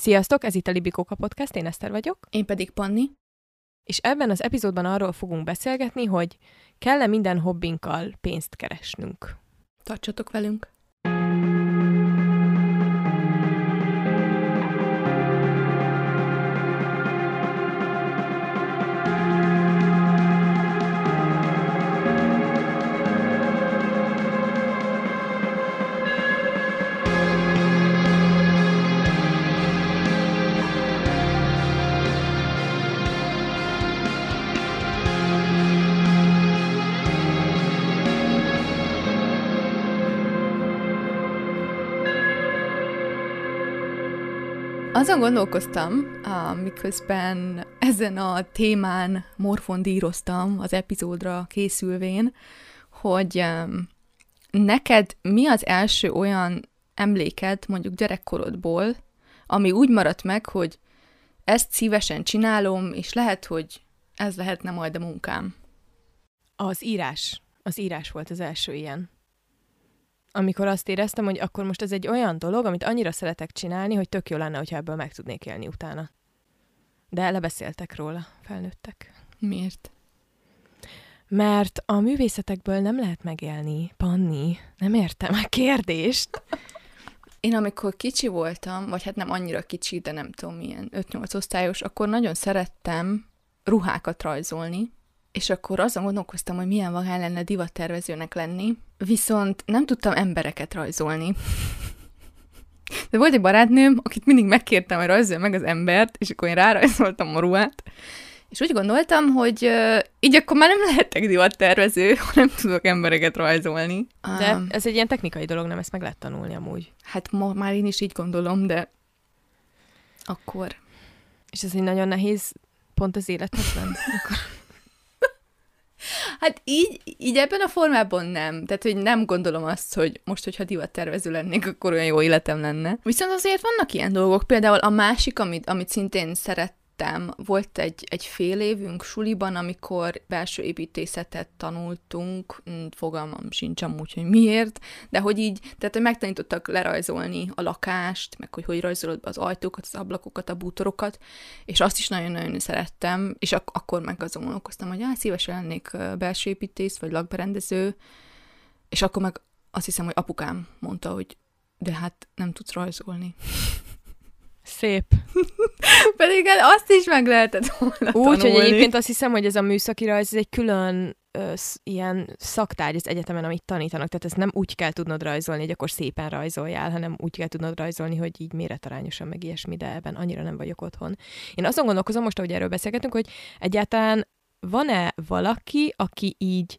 Sziasztok, ez itt a Libikóka Podcast, én Eszter vagyok. Én pedig Panni. És ebben az epizódban arról fogunk beszélgetni, hogy kell-e minden hobbinkkal pénzt keresnünk. Tartsatok velünk! Azon gondolkoztam, miközben ezen a témán morfondíroztam az epizódra készülvén, hogy neked mi az első olyan emléked mondjuk gyerekkorodból, ami úgy maradt meg, hogy ezt szívesen csinálom, és lehet, hogy ez lehetne majd a munkám. Az írás. Az írás volt az első ilyen amikor azt éreztem, hogy akkor most ez egy olyan dolog, amit annyira szeretek csinálni, hogy tök jó lenne, hogyha ebből meg tudnék élni utána. De lebeszéltek róla, felnőttek. Miért? Mert a művészetekből nem lehet megélni, Panni. Nem értem a kérdést. Én amikor kicsi voltam, vagy hát nem annyira kicsi, de nem tudom milyen, 5-8 osztályos, akkor nagyon szerettem ruhákat rajzolni, és akkor azon gondolkoztam, hogy milyen vagán lenne divattervezőnek lenni, viszont nem tudtam embereket rajzolni. De volt egy barátnőm, akit mindig megkértem, hogy rajzolja meg az embert, és akkor én rárajzoltam a ruhát, és úgy gondoltam, hogy uh, így akkor már nem lehetek divattervező, ha nem tudok embereket rajzolni. De um, ez egy ilyen technikai dolog, nem ezt meg lehet tanulni amúgy. Hát ma már én is így gondolom, de akkor... És ez egy nagyon nehéz pont az életedben? akkor... Hát így, így ebben a formában nem. Tehát, hogy nem gondolom azt, hogy most, hogyha divattervező lennék, akkor olyan jó életem lenne. Viszont azért vannak ilyen dolgok. Például a másik, amit, amit szintén szeret lettem. Volt egy, egy fél évünk suliban, amikor belső építészetet tanultunk, mm, fogalmam sincs amúgy, hogy miért, de hogy így, tehát hogy megtanítottak lerajzolni a lakást, meg hogy hogy rajzolod be az ajtókat, az ablakokat, a bútorokat, és azt is nagyon-nagyon szerettem, és ak- akkor meg azon gondolkoztam, hogy á, szívesen lennék belső építész, vagy lakberendező, és akkor meg azt hiszem, hogy apukám mondta, hogy de hát nem tudsz rajzolni. Szép. Pedig azt is meg lehetett volna Úgy, hogy egyébként azt hiszem, hogy ez a műszaki rajz, ez egy külön ö, ilyen szaktárgy az egyetemen, amit tanítanak. Tehát ezt nem úgy kell tudnod rajzolni, hogy akkor szépen rajzoljál, hanem úgy kell tudnod rajzolni, hogy így méretarányosan meg ilyesmi, de ebben annyira nem vagyok otthon. Én azon gondolkozom most, ahogy erről beszélgetünk, hogy egyáltalán van-e valaki, aki így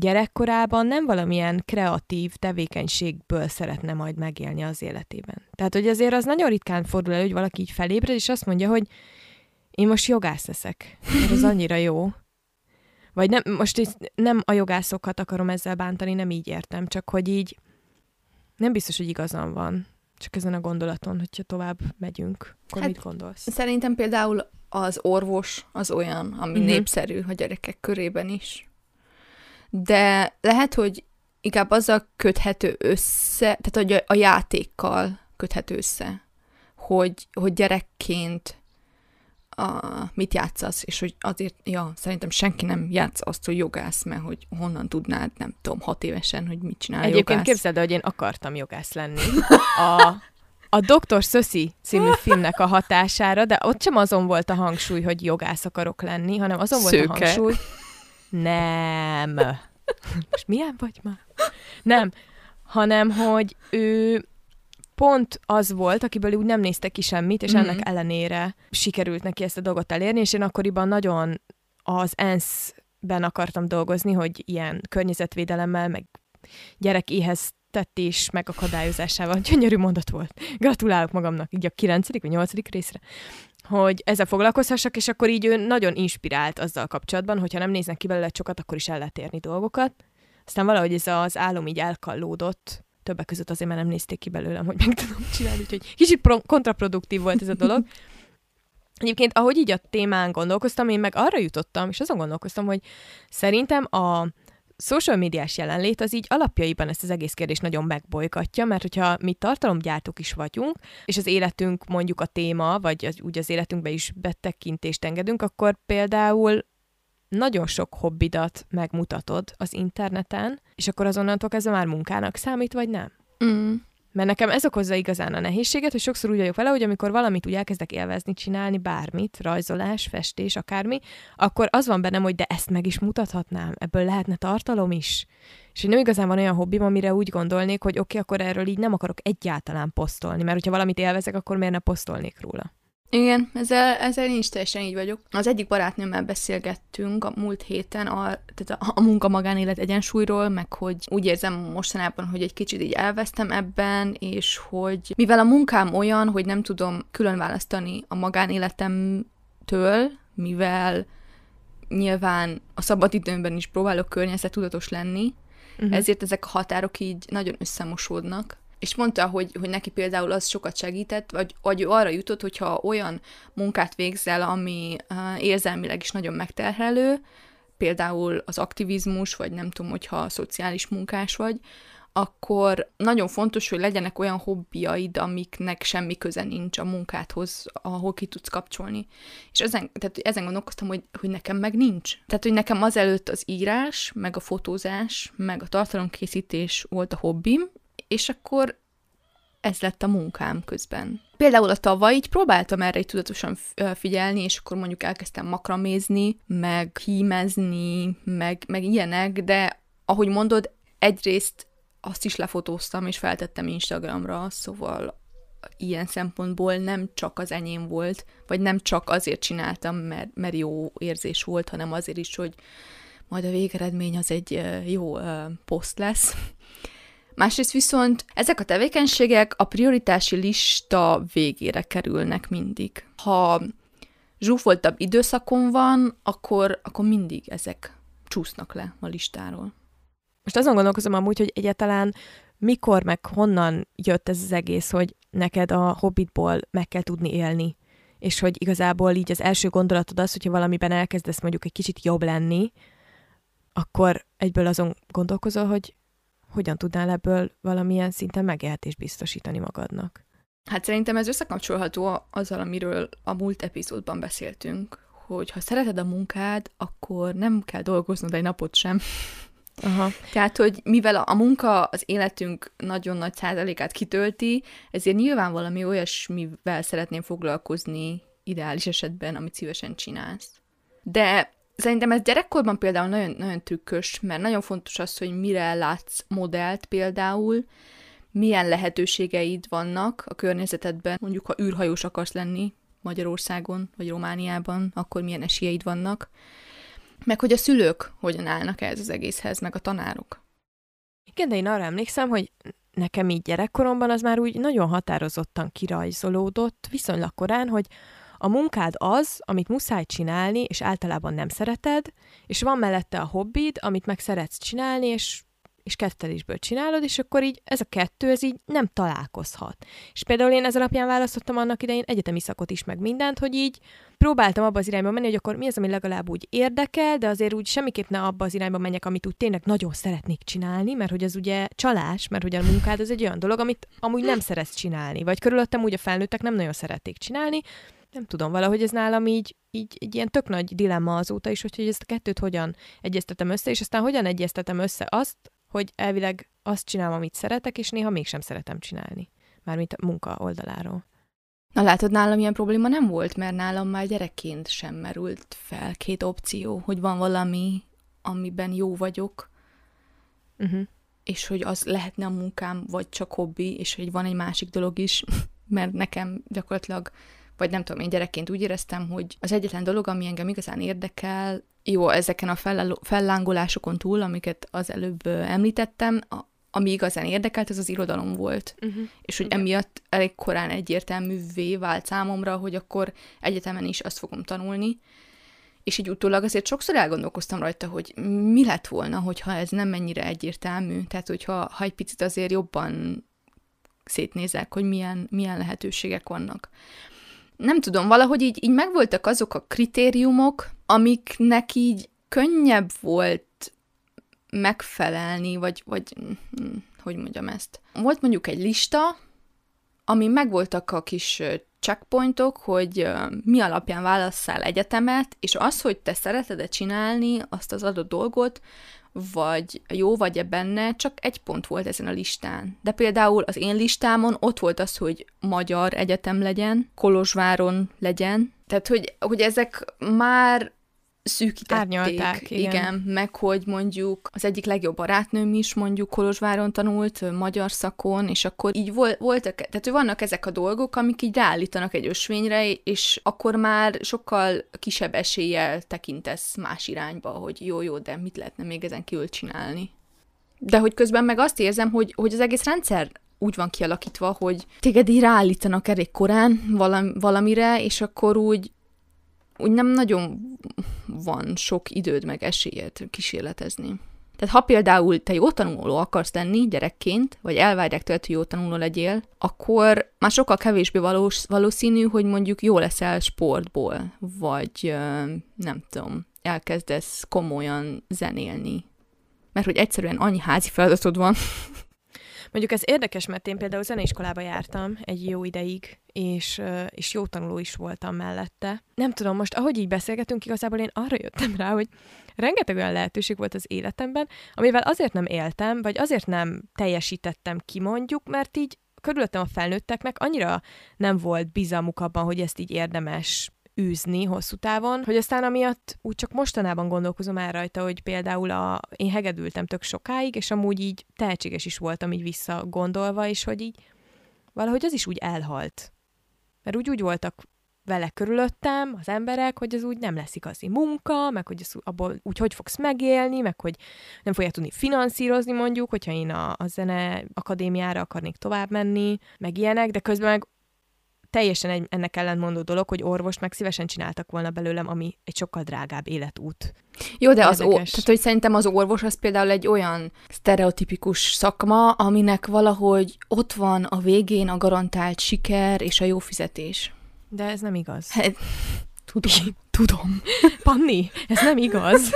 gyerekkorában nem valamilyen kreatív tevékenységből szeretne majd megélni az életében. Tehát, hogy azért az nagyon ritkán fordul elő, hogy valaki így felébred, és azt mondja, hogy én most jogász leszek, mert az annyira jó. Vagy nem, most nem a jogászokat akarom ezzel bántani, nem így értem, csak hogy így nem biztos, hogy igazam van. Csak ezen a gondolaton, hogyha tovább megyünk, akkor hát, mit gondolsz? Szerintem például az orvos az olyan, ami uh-huh. népszerű a gyerekek körében is de lehet, hogy inkább azzal köthető össze, tehát hogy a, játékkal köthető össze, hogy, hogy gyerekként a, mit játszasz, és hogy azért, ja, szerintem senki nem játsz azt, hogy jogász, mert hogy honnan tudnád, nem tudom, hat évesen, hogy mit csinál Egyébként jogász. képzeld, hogy én akartam jogász lenni. A, a Dr. Szöszi című filmnek a hatására, de ott sem azon volt a hangsúly, hogy jogász akarok lenni, hanem azon Szőke. volt a hangsúly, nem. Most milyen vagy már? Nem. Hanem, hogy ő pont az volt, akiből úgy nem nézte ki semmit, és mm-hmm. ennek ellenére sikerült neki ezt a dolgot elérni, és én akkoriban nagyon az ENSZ-ben akartam dolgozni, hogy ilyen környezetvédelemmel, meg gyerek éheztetés megakadályozásával. Gyönyörű mondat volt. Gratulálok magamnak, így a 9. vagy 8. részre hogy ezzel foglalkozhassak, és akkor így ő nagyon inspirált azzal kapcsolatban, hogyha nem néznek ki belőle sokat, akkor is el lehet érni dolgokat. Aztán valahogy ez az álom így elkallódott, többek között azért, mert nem nézték ki belőlem, hogy meg tudom csinálni, úgyhogy kicsit pro- kontraproduktív volt ez a dolog. Egyébként, ahogy így a témán gondolkoztam, én meg arra jutottam, és azon gondolkoztam, hogy szerintem a social médiás jelenlét az így alapjaiban ezt az egész kérdést nagyon megbolykatja, mert hogyha mi tartalomgyártók is vagyunk, és az életünk mondjuk a téma, vagy az, úgy az életünkbe is betekintést engedünk, akkor például nagyon sok hobbidat megmutatod az interneten, és akkor azonnantól kezdve már munkának számít, vagy nem? Mm. Mert nekem ez okozza igazán a nehézséget, hogy sokszor úgy vagyok vele, hogy amikor valamit úgy elkezdek élvezni, csinálni, bármit, rajzolás, festés, akármi, akkor az van bennem, hogy de ezt meg is mutathatnám, ebből lehetne tartalom is. És hogy nem igazán van olyan hobbim, amire úgy gondolnék, hogy oké, okay, akkor erről így nem akarok egyáltalán posztolni, mert hogyha valamit élvezek, akkor miért ne posztolnék róla? Igen, ezzel, ezzel én is teljesen így vagyok. Az egyik barátnőmmel beszélgettünk a múlt héten a, tehát a, a munka-magánélet egyensúlyról, meg hogy úgy érzem mostanában, hogy egy kicsit így elvesztem ebben, és hogy mivel a munkám olyan, hogy nem tudom külön választani a magánéletemtől, mivel nyilván a szabadidőmben is próbálok környezettudatos lenni, uh-huh. ezért ezek a határok így nagyon összemosódnak, és mondta, hogy, hogy neki például az sokat segített, vagy, vagy arra jutott, hogyha olyan munkát végzel, ami uh, érzelmileg is nagyon megterhelő, például az aktivizmus, vagy nem tudom, hogyha szociális munkás vagy, akkor nagyon fontos, hogy legyenek olyan hobbiaid, amiknek semmi köze nincs a munkádhoz, ahol ki tudsz kapcsolni. És ezen, tehát ezen gondolkoztam, hogy, hogy nekem meg nincs. Tehát, hogy nekem azelőtt az írás, meg a fotózás, meg a tartalomkészítés volt a hobbim, és akkor ez lett a munkám közben. Például a tavaly így próbáltam erre egy tudatosan figyelni, és akkor mondjuk elkezdtem makramézni, meg hímezni, meg, meg ilyenek, de ahogy mondod, egyrészt azt is lefotóztam, és feltettem Instagramra, szóval ilyen szempontból nem csak az enyém volt, vagy nem csak azért csináltam, mert, mert jó érzés volt, hanem azért is, hogy majd a végeredmény az egy jó poszt lesz. Másrészt viszont ezek a tevékenységek a prioritási lista végére kerülnek mindig. Ha zsúfoltabb időszakon van, akkor, akkor mindig ezek csúsznak le a listáról. Most azon gondolkozom amúgy, hogy egyáltalán mikor meg honnan jött ez az egész, hogy neked a hobbitból meg kell tudni élni, és hogy igazából így az első gondolatod az, hogyha valamiben elkezdesz mondjuk egy kicsit jobb lenni, akkor egyből azon gondolkozol, hogy hogyan tudnál ebből valamilyen szinten megélhetést biztosítani magadnak? Hát szerintem ez összekapcsolható azzal, amiről a múlt epizódban beszéltünk, hogy ha szereted a munkád, akkor nem kell dolgoznod egy napot sem. Aha. Tehát, hogy mivel a munka az életünk nagyon nagy százalékát kitölti, ezért nyilván valami olyasmivel szeretném foglalkozni ideális esetben, amit szívesen csinálsz. De Szerintem ez gyerekkorban például nagyon, nagyon trükkös, mert nagyon fontos az, hogy mire látsz modellt például, milyen lehetőségeid vannak a környezetedben, mondjuk ha űrhajós akarsz lenni Magyarországon vagy Romániában, akkor milyen esélyeid vannak, meg hogy a szülők hogyan állnak ez az egészhez, meg a tanárok. Igen, de én arra emlékszem, hogy nekem így gyerekkoromban az már úgy nagyon határozottan kirajzolódott, viszonylag korán, hogy a munkád az, amit muszáj csinálni, és általában nem szereted, és van mellette a hobbid, amit meg szeretsz csinálni, és és kettelésből csinálod, és akkor így ez a kettő, ez így nem találkozhat. És például én ez alapján választottam annak idején egyetemi szakot is, meg mindent, hogy így próbáltam abba az irányba menni, hogy akkor mi az, ami legalább úgy érdekel, de azért úgy semmiképp ne abba az irányba menjek, amit úgy tényleg nagyon szeretnék csinálni, mert hogy ez ugye csalás, mert hogy a munkád az egy olyan dolog, amit amúgy nem szeretsz csinálni, vagy körülöttem úgy a felnőttek nem nagyon szerették csinálni, nem tudom, valahogy ez nálam így, így egy ilyen tök nagy dilemma azóta is, hogy ezt a kettőt hogyan egyeztetem össze, és aztán hogyan egyeztetem össze azt, hogy elvileg azt csinálom, amit szeretek, és néha mégsem szeretem csinálni. Mármint a munka oldaláról. Na látod, nálam ilyen probléma nem volt, mert nálam már gyerekként sem merült fel két opció, hogy van valami, amiben jó vagyok, uh-huh. és hogy az lehetne a munkám, vagy csak hobbi, és hogy van egy másik dolog is, mert nekem gyakorlatilag vagy nem tudom, én gyerekként úgy éreztem, hogy az egyetlen dolog, ami engem igazán érdekel, jó, ezeken a fellángolásokon túl, amiket az előbb említettem, a, ami igazán érdekelt, ez az irodalom volt. Uh-huh. És hogy emiatt elég korán egyértelművé vált számomra, hogy akkor egyetemen is azt fogom tanulni. És így utólag azért sokszor elgondolkoztam rajta, hogy mi lett volna, hogyha ez nem mennyire egyértelmű. Tehát, hogyha ha egy picit azért jobban szétnézek, hogy milyen, milyen lehetőségek vannak nem tudom, valahogy így, így megvoltak azok a kritériumok, amiknek így könnyebb volt megfelelni, vagy, vagy hm, hogy mondjam ezt. Volt mondjuk egy lista, ami megvoltak a kis checkpointok, hogy mi alapján válasszál egyetemet, és az, hogy te szereted-e csinálni azt az adott dolgot, vagy jó vagy-e benne, csak egy pont volt ezen a listán. De például az én listámon ott volt az, hogy magyar egyetem legyen, Kolozsváron legyen, tehát, hogy, hogy ezek már szűkítették. Árnyalták, igen. igen. Meg hogy mondjuk az egyik legjobb barátnőm is mondjuk Kolozsváron tanult, magyar szakon, és akkor így vol, voltak, tehát vannak ezek a dolgok, amik így ráállítanak egy ösvényre, és akkor már sokkal kisebb eséllyel tekintesz más irányba, hogy jó-jó, de mit lehetne még ezen kívül csinálni. De hogy közben meg azt érzem, hogy, hogy az egész rendszer úgy van kialakítva, hogy téged így ráállítanak elég korán valamire, és akkor úgy úgy nem nagyon van sok időd meg esélyed kísérletezni. Tehát ha például te jó tanuló akarsz lenni gyerekként, vagy elvárják tőled, hogy jó tanuló legyél, akkor már sokkal kevésbé valós, valószínű, hogy mondjuk jó leszel sportból, vagy nem tudom, elkezdesz komolyan zenélni. Mert hogy egyszerűen annyi házi feladatod van, Mondjuk ez érdekes, mert én például zeneiskolába jártam egy jó ideig, és, és jó tanuló is voltam mellette. Nem tudom, most ahogy így beszélgetünk, igazából én arra jöttem rá, hogy rengeteg olyan lehetőség volt az életemben, amivel azért nem éltem, vagy azért nem teljesítettem ki mondjuk, mert így körülöttem a felnőtteknek annyira nem volt bizalmuk abban, hogy ezt így érdemes űzni hosszú távon, hogy aztán amiatt úgy csak mostanában gondolkozom el rajta, hogy például a, én hegedültem tök sokáig, és amúgy így tehetséges is voltam így visszagondolva, és hogy így valahogy az is úgy elhalt. Mert úgy úgy voltak vele körülöttem az emberek, hogy ez úgy nem lesz igazi munka, meg hogy ez abból úgy hogy fogsz megélni, meg hogy nem fogja tudni finanszírozni mondjuk, hogyha én a, a zene akadémiára akarnék tovább menni, meg ilyenek, de közben meg teljesen egy, ennek ellentmondó dolog, hogy orvost meg szívesen csináltak volna belőlem, ami egy sokkal drágább életút. Jó, de az, ó, tehát hogy szerintem az orvos az például egy olyan sztereotipikus szakma, aminek valahogy ott van a végén a garantált siker és a jó fizetés. De ez nem igaz. Hát, tudom, tudom. Panni, ez nem igaz.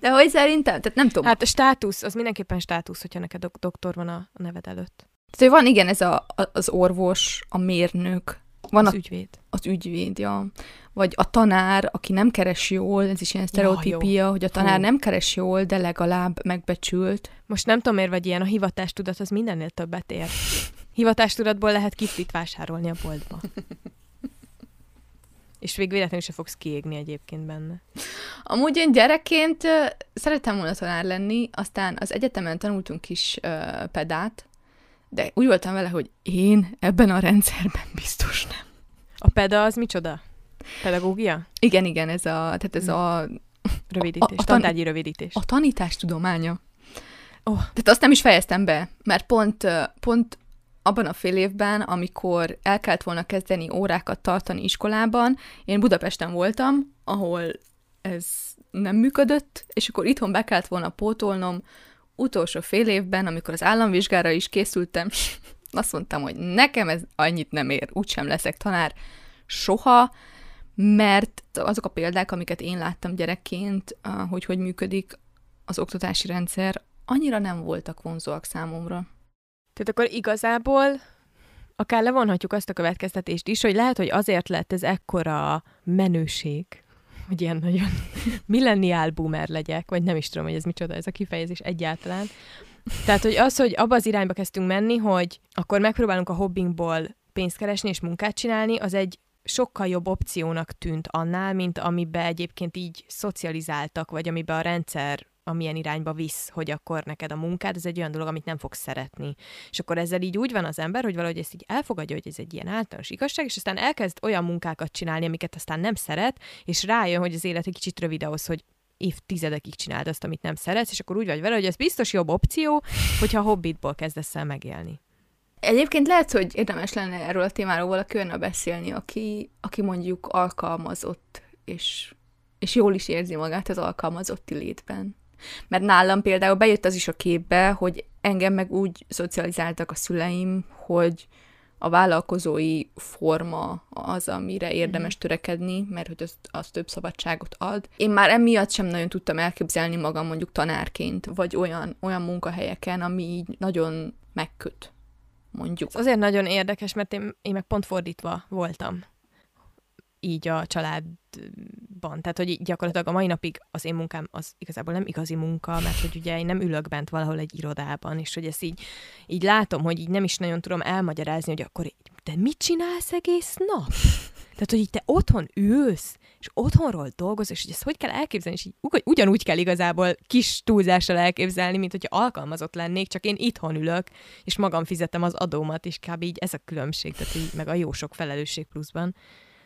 De hogy szerintem? Tehát nem tudom. Hát a státusz, az mindenképpen státusz, hogyha neked dok- doktor van a neved előtt. Tehát, hogy van igen ez a, az orvos, a mérnök, van az a, ügyvéd. Az ügyvéd, ja. Vagy a tanár, aki nem keres jól, ez is ilyen sztereotípia, ja, hogy a tanár Hú. nem keres jól, de legalább megbecsült. Most nem tudom, miért vagy ilyen, a hivatástudat az mindennél többet ér. Hivatástudatból lehet kiflit vásárolni a boltba. És még véletlenül se fogsz kiégni egyébként benne. Amúgy én gyerekként szerettem volna tanár lenni, aztán az egyetemen tanultunk is uh, pedát, de úgy voltam vele, hogy én ebben a rendszerben biztos nem. A peda az micsoda? Pedagógia? Igen, igen, ez a, tehát ez hm. a... Rövidítés, a, a, tantárgyi rövidítés. A tanítás tudománya. Oh. Tehát azt nem is fejeztem be, mert pont, pont abban a fél évben, amikor el kellett volna kezdeni órákat tartani iskolában, én Budapesten voltam, ahol ez nem működött, és akkor itthon be kellett volna pótolnom utolsó fél évben, amikor az államvizsgára is készültem, azt mondtam, hogy nekem ez annyit nem ér, úgysem leszek tanár soha, mert azok a példák, amiket én láttam gyerekként, hogy hogy működik az oktatási rendszer, annyira nem voltak vonzóak számomra. Tehát akkor igazából akár levonhatjuk azt a következtetést is, hogy lehet, hogy azért lett ez ekkora menőség, hogy ilyen nagyon millennial boomer legyek, vagy nem is tudom, hogy ez micsoda ez a kifejezés egyáltalán. Tehát, hogy az, hogy abba az irányba kezdtünk menni, hogy akkor megpróbálunk a hobbinkból pénzt keresni és munkát csinálni, az egy sokkal jobb opciónak tűnt annál, mint amiben egyébként így szocializáltak, vagy amiben a rendszer amilyen irányba visz, hogy akkor neked a munkád, ez egy olyan dolog, amit nem fogsz szeretni. És akkor ezzel így úgy van az ember, hogy valahogy ezt így elfogadja, hogy ez egy ilyen általános igazság, és aztán elkezd olyan munkákat csinálni, amiket aztán nem szeret, és rájön, hogy az élet egy kicsit rövid ahhoz, hogy évtizedekig csináld azt, amit nem szeretsz, és akkor úgy vagy vele, hogy ez biztos jobb opció, hogyha a hobbitból kezdesz el megélni. Egyébként lehet, hogy érdemes lenne erről a témáról valaki olyan beszélni, aki, aki mondjuk alkalmazott, és, és jól is érzi magát az alkalmazotti létben. Mert nálam például bejött az is a képbe, hogy engem meg úgy szocializáltak a szüleim, hogy, a vállalkozói forma az, amire érdemes mhm. törekedni, mert hogy az, az több szabadságot ad. Én már emiatt sem nagyon tudtam elképzelni magam mondjuk tanárként, vagy olyan, olyan munkahelyeken, ami így nagyon megköt, mondjuk. Ez azért nagyon érdekes, mert én, én meg pont fordítva voltam így a családban. Tehát, hogy gyakorlatilag a mai napig az én munkám az igazából nem igazi munka, mert hogy ugye én nem ülök bent valahol egy irodában, és hogy ezt így, így látom, hogy így nem is nagyon tudom elmagyarázni, hogy akkor te mit csinálsz egész nap? Tehát, hogy így te otthon ülsz, és otthonról dolgozol, és hogy ezt hogy kell elképzelni, és így ugyanúgy kell igazából kis túlzással elképzelni, mint hogyha alkalmazott lennék, csak én itthon ülök, és magam fizetem az adómat, és kb. így ez a különbség, tehát így meg a jó sok felelősség pluszban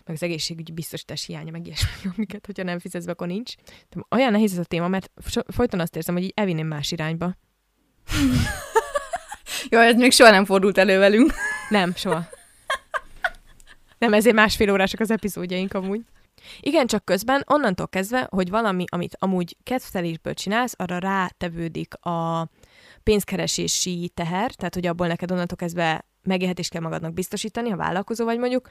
meg az egészségügyi biztosítás hiánya, meg ilyesmi, amiket, hogyha nem fizetsz be, akkor nincs. De olyan nehéz ez a téma, mert folyton azt érzem, hogy így elvinném más irányba. Jó, ez még soha nem fordult elő velünk. Nem, soha. Nem, ezért másfél órások az epizódjaink amúgy. Igen, csak közben onnantól kezdve, hogy valami, amit amúgy kedvtelésből csinálsz, arra rátevődik a pénzkeresési teher, tehát hogy abból neked onnantól kezdve megélhetést kell magadnak biztosítani, ha vállalkozó vagy mondjuk,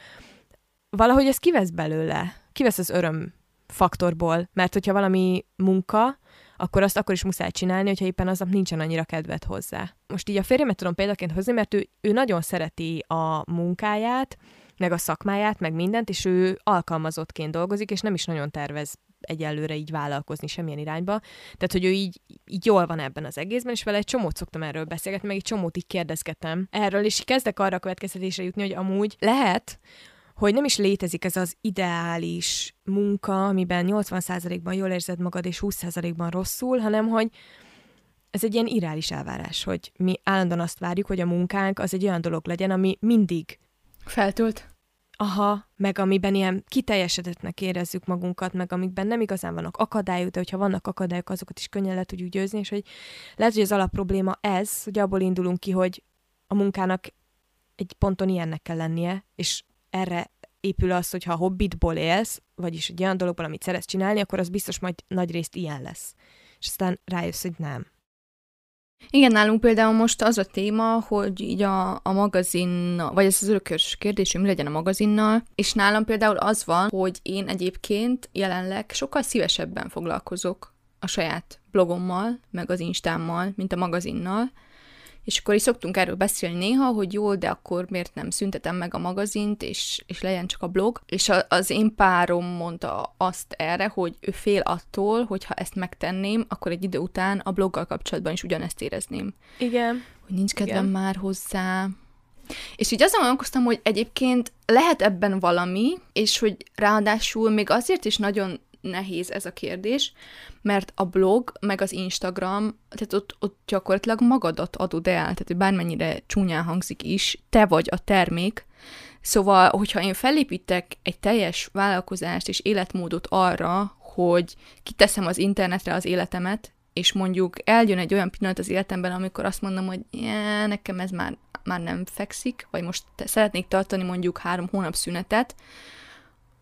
valahogy ez kivesz belőle, kivesz az öröm faktorból, mert hogyha valami munka, akkor azt akkor is muszáj csinálni, hogyha éppen aznap nincsen annyira kedved hozzá. Most így a férjemet tudom példaként hozni, mert ő, ő nagyon szereti a munkáját, meg a szakmáját, meg mindent, és ő alkalmazottként dolgozik, és nem is nagyon tervez egyelőre így vállalkozni semmilyen irányba. Tehát, hogy ő így, így jól van ebben az egészben, és vele egy csomót szoktam erről beszélgetni, meg egy csomót így kérdezgetem erről, és kezdek arra a következtetésre jutni, hogy amúgy lehet, hogy nem is létezik ez az ideális munka, amiben 80%-ban jól érzed magad, és 20%-ban rosszul, hanem hogy ez egy ilyen irreális elvárás, hogy mi állandóan azt várjuk, hogy a munkánk az egy olyan dolog legyen, ami mindig feltölt. Aha, meg amiben ilyen kiteljesedettnek érezzük magunkat, meg amikben nem igazán vannak akadályok, de hogyha vannak akadályok, azokat is könnyen le tudjuk győzni, és hogy lehet, hogy az alapprobléma ez, hogy abból indulunk ki, hogy a munkának egy ponton ilyennek kell lennie, és erre épül az, hogy ha hobbitból élsz, vagyis egy olyan dologból, amit szeretsz csinálni, akkor az biztos majd nagy részt ilyen lesz. És aztán rájössz, hogy nem. Igen, nálunk például most az a téma, hogy így a, a magazin, vagy ez az örökös kérdés, mi legyen a magazinnal, és nálam például az van, hogy én egyébként jelenleg sokkal szívesebben foglalkozok a saját blogommal, meg az instámmal, mint a magazinnal, és akkor is szoktunk erről beszélni néha, hogy jó, de akkor miért nem szüntetem meg a magazint, és, és legyen csak a blog. És a, az én párom mondta azt erre, hogy ő fél attól, hogy ha ezt megtenném, akkor egy idő után a bloggal kapcsolatban is ugyanezt érezném. Igen. Hogy nincs kedvem Igen. már hozzá, és így azon gondolkoztam, hogy egyébként lehet ebben valami, és hogy ráadásul még azért is nagyon nehéz ez a kérdés, mert a blog, meg az Instagram, tehát ott, ott gyakorlatilag magadat adod el, tehát hogy bármennyire csúnyán hangzik is, te vagy a termék, Szóval, hogyha én felépítek egy teljes vállalkozást és életmódot arra, hogy kiteszem az internetre az életemet, és mondjuk eljön egy olyan pillanat az életemben, amikor azt mondom, hogy nekem ez már, már nem fekszik, vagy most szeretnék tartani mondjuk három hónap szünetet,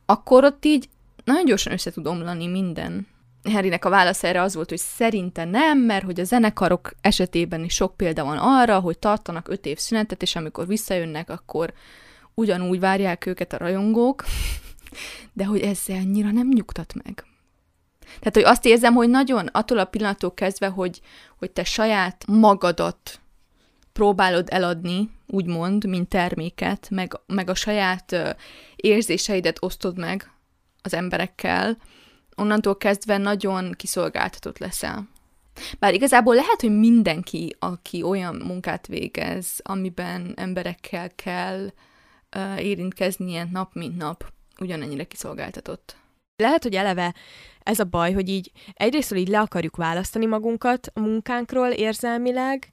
akkor ott így nagyon gyorsan össze tud omlani minden. Harrynek a válasz erre az volt, hogy szerinte nem, mert hogy a zenekarok esetében is sok példa van arra, hogy tartanak öt év szünetet, és amikor visszajönnek, akkor ugyanúgy várják őket a rajongók, de hogy ezzel annyira nem nyugtat meg. Tehát, hogy azt érzem, hogy nagyon attól a pillanattól kezdve, hogy, hogy te saját magadat próbálod eladni, úgymond, mint terméket, meg, meg a saját érzéseidet osztod meg az emberekkel, onnantól kezdve nagyon kiszolgáltatott leszel. Bár igazából lehet, hogy mindenki, aki olyan munkát végez, amiben emberekkel kell uh, érintkeznie nap mint nap, ugyanennyire kiszolgáltatott. Lehet, hogy eleve ez a baj, hogy így egyrészt így le akarjuk választani magunkat a munkánkról érzelmileg,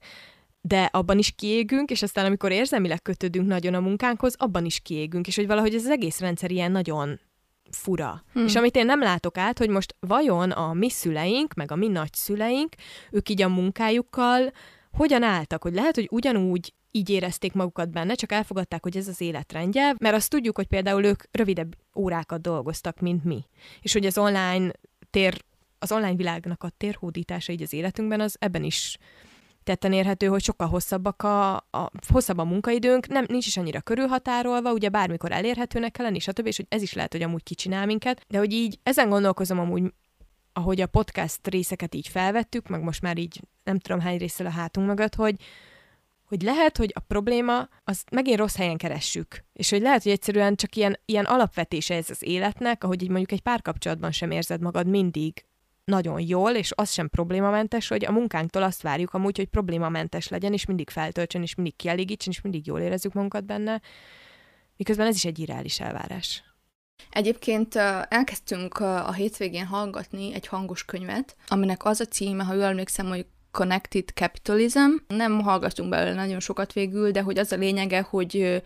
de abban is kiégünk, és aztán amikor érzelmileg kötődünk nagyon a munkánkhoz, abban is kiégünk, és hogy valahogy ez az egész rendszer ilyen nagyon fura. Hmm. És amit én nem látok át, hogy most vajon a mi szüleink, meg a mi nagyszüleink, ők így a munkájukkal hogyan álltak, hogy lehet, hogy ugyanúgy így érezték magukat benne, csak elfogadták, hogy ez az életrendje, mert azt tudjuk, hogy például ők rövidebb órákat dolgoztak, mint mi. És hogy az online tér, az online világnak a térhódítása így az életünkben, az ebben is tetten érhető, hogy sokkal hosszabbak a, a, hosszabb a munkaidőnk, nem, nincs is annyira körülhatárolva, ugye bármikor elérhetőnek kell lenni, stb. És hogy ez is lehet, hogy amúgy kicsinál minket, de hogy így ezen gondolkozom amúgy, ahogy a podcast részeket így felvettük, meg most már így nem tudom hány részsel a hátunk mögött, hogy, hogy lehet, hogy a probléma, az megint rossz helyen keressük. És hogy lehet, hogy egyszerűen csak ilyen, ilyen alapvetése ez az életnek, ahogy így mondjuk egy párkapcsolatban sem érzed magad mindig nagyon jól, és az sem problémamentes, hogy a munkánktól azt várjuk amúgy, hogy problémamentes legyen, és mindig feltöltsön, és mindig kielégítsen, és mindig jól érezzük magunkat benne, miközben ez is egy irreális elvárás. Egyébként elkezdtünk a hétvégén hallgatni egy hangos könyvet, aminek az a címe, ha jól emlékszem, hogy Connected Capitalism. Nem hallgatunk belőle nagyon sokat végül, de hogy az a lényege, hogy,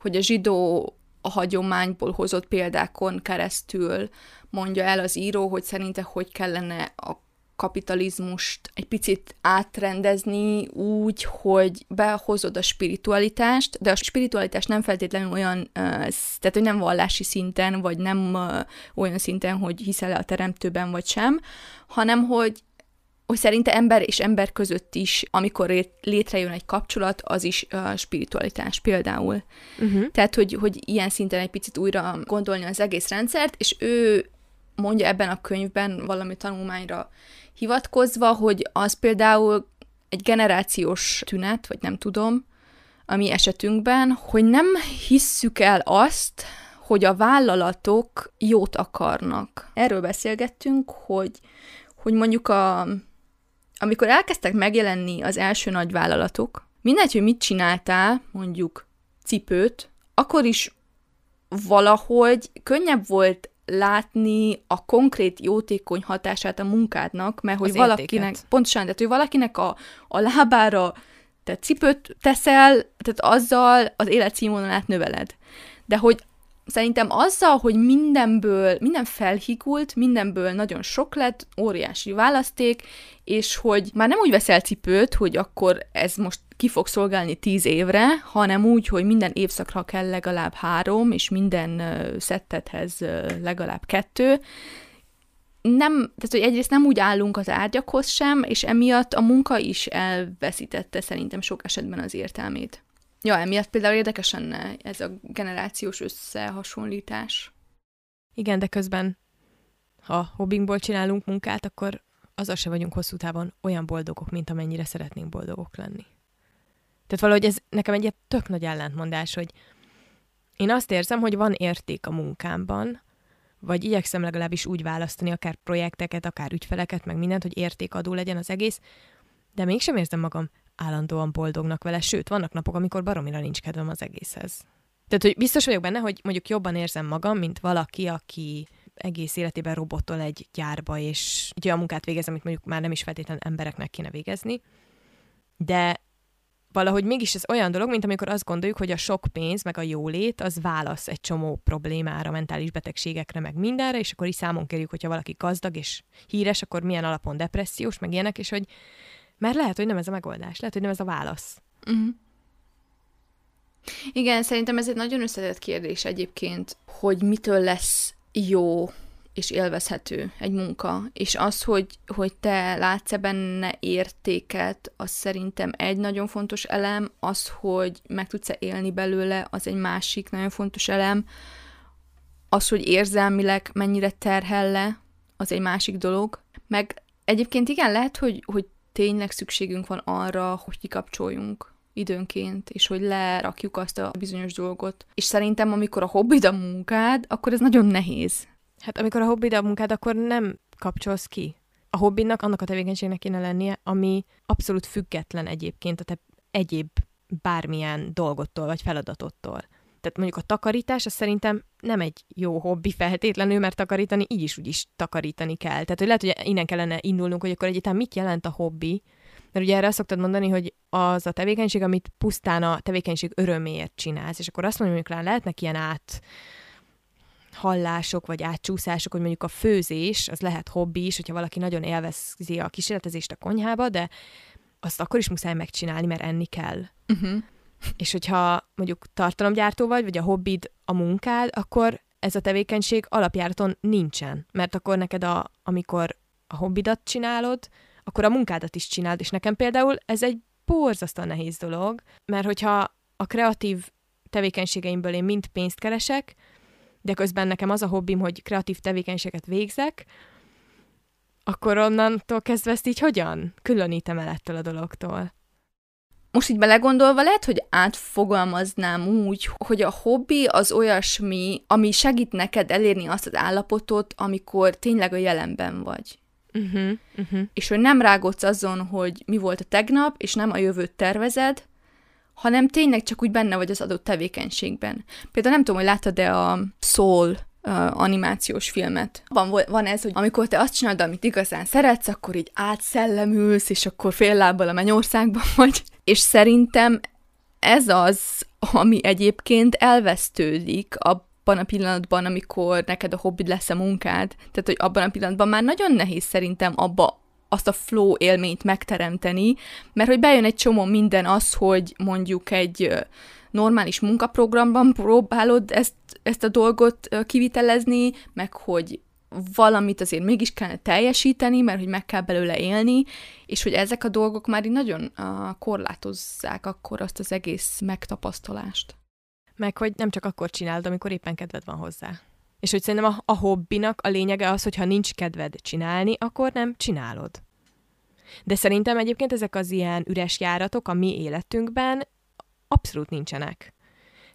hogy a zsidó a hagyományból hozott példákon keresztül mondja el az író, hogy szerinte hogy kellene a kapitalizmust egy picit átrendezni úgy, hogy behozod a spiritualitást, de a spiritualitás nem feltétlenül olyan, tehát hogy nem vallási szinten, vagy nem olyan szinten, hogy hiszel a teremtőben, vagy sem, hanem hogy hogy szerinte ember és ember között is, amikor létrejön egy kapcsolat, az is a spiritualitás például. Uh-huh. Tehát, hogy, hogy ilyen szinten egy picit újra gondolni az egész rendszert, és ő mondja ebben a könyvben valami tanulmányra hivatkozva, hogy az például egy generációs tünet, vagy nem tudom, a mi esetünkben, hogy nem hisszük el azt, hogy a vállalatok jót akarnak. Erről beszélgettünk, hogy, hogy mondjuk a, amikor elkezdtek megjelenni az első nagy vállalatok, mindegy, hogy mit csináltál, mondjuk cipőt, akkor is valahogy könnyebb volt látni a konkrét jótékony hatását a munkádnak, mert hogy az valakinek, értéket. pontosan, tehát hogy valakinek a, a lábára te cipőt teszel, tehát azzal az életszínvonalát növeled. De hogy szerintem azzal, hogy mindenből, minden felhigult, mindenből nagyon sok lett, óriási választék, és hogy már nem úgy veszel cipőt, hogy akkor ez most ki fog szolgálni tíz évre, hanem úgy, hogy minden évszakra kell legalább három, és minden szettethez legalább kettő. Nem, tehát, hogy egyrészt nem úgy állunk az ágyakhoz sem, és emiatt a munka is elveszítette szerintem sok esetben az értelmét. Ja, emiatt például érdekes lenne ez a generációs összehasonlítás. Igen, de közben, ha hobbinkból csinálunk munkát, akkor azzal se vagyunk hosszú távon olyan boldogok, mint amennyire szeretnénk boldogok lenni. Tehát valahogy ez nekem egy tök nagy ellentmondás, hogy én azt érzem, hogy van érték a munkámban, vagy igyekszem legalábbis úgy választani akár projekteket, akár ügyfeleket, meg mindent, hogy értékadó legyen az egész, de mégsem érzem magam állandóan boldognak vele, sőt, vannak napok, amikor baromira nincs kedvem az egészhez. Tehát, hogy biztos vagyok benne, hogy mondjuk jobban érzem magam, mint valaki, aki egész életében robotol egy gyárba, és egy olyan munkát végez, amit mondjuk már nem is feltétlenül embereknek kéne végezni. De valahogy mégis ez olyan dolog, mint amikor azt gondoljuk, hogy a sok pénz, meg a jólét, az válasz egy csomó problémára, mentális betegségekre, meg mindenre, és akkor is számon kérjük, hogyha valaki gazdag és híres, akkor milyen alapon depressziós, meg ilyenek, és hogy mert lehet, hogy nem ez a megoldás, lehet, hogy nem ez a válasz. Uh-huh. Igen, szerintem ez egy nagyon összetett kérdés egyébként, hogy mitől lesz jó és élvezhető egy munka, és az, hogy, hogy te látsz-e benne értéket, az szerintem egy nagyon fontos elem, az, hogy meg tudsz-e élni belőle, az egy másik nagyon fontos elem, az, hogy érzelmileg mennyire terhel le, az egy másik dolog, meg egyébként igen, lehet, hogy, hogy tényleg szükségünk van arra, hogy kikapcsoljunk időnként, és hogy lerakjuk azt a bizonyos dolgot. És szerintem, amikor a hobbid a munkád, akkor ez nagyon nehéz. Hát amikor a hobbid a munkád, akkor nem kapcsolsz ki. A hobbinak annak a tevékenységnek kéne lennie, ami abszolút független egyébként a te egyéb bármilyen dolgottól vagy feladatottól. Tehát mondjuk a takarítás, az szerintem nem egy jó hobbi feltétlenül, mert takarítani így is úgy is takarítani kell. Tehát, hogy lehet, hogy innen kellene indulnunk, hogy akkor egyáltalán mit jelent a hobbi, mert ugye erre azt szoktad mondani, hogy az a tevékenység, amit pusztán a tevékenység öröméért csinálsz, és akkor azt mondjuk, hogy lehetnek ilyen át hallások vagy átcsúszások, hogy mondjuk a főzés, az lehet hobbi is, hogyha valaki nagyon élvezi a kísérletezést a konyhába, de azt akkor is muszáj megcsinálni, mert enni kell. Uh-huh. És hogyha mondjuk tartalomgyártó vagy, vagy a hobbid a munkád, akkor ez a tevékenység alapjáraton nincsen. Mert akkor neked, a, amikor a hobbidat csinálod, akkor a munkádat is csináld. És nekem például ez egy borzasztóan nehéz dolog, mert hogyha a kreatív tevékenységeimből én mind pénzt keresek, de közben nekem az a hobbim, hogy kreatív tevékenységet végzek, akkor onnantól kezdve ezt így hogyan különítem el ettől a dologtól? Most így belegondolva lehet, hogy átfogalmaznám úgy, hogy a hobbi az olyasmi, ami segít neked elérni azt az állapotot, amikor tényleg a jelenben vagy. Uh-huh, uh-huh. És hogy nem rágodsz azon, hogy mi volt a tegnap, és nem a jövőt tervezed, hanem tényleg csak úgy benne vagy az adott tevékenységben. Például nem tudom, hogy láttad-e a Soul animációs filmet. Van, van ez, hogy amikor te azt csinálod, amit igazán szeretsz, akkor így átszellemülsz, és akkor fél lábbal a mennyországban vagy. És szerintem ez az, ami egyébként elvesztődik abban a pillanatban, amikor neked a hobbid lesz a munkád. Tehát, hogy abban a pillanatban már nagyon nehéz szerintem abba azt a flow élményt megteremteni, mert hogy bejön egy csomó minden az, hogy mondjuk egy normális munkaprogramban próbálod ezt, ezt a dolgot kivitelezni, meg hogy valamit azért mégis kellene teljesíteni, mert hogy meg kell belőle élni, és hogy ezek a dolgok már így nagyon korlátozzák akkor azt az egész megtapasztalást. Meg hogy nem csak akkor csinálod, amikor éppen kedved van hozzá. És hogy szerintem a, a hobbinak a lényege az, hogy ha nincs kedved csinálni, akkor nem csinálod. De szerintem egyébként ezek az ilyen üres járatok a mi életünkben abszolút nincsenek.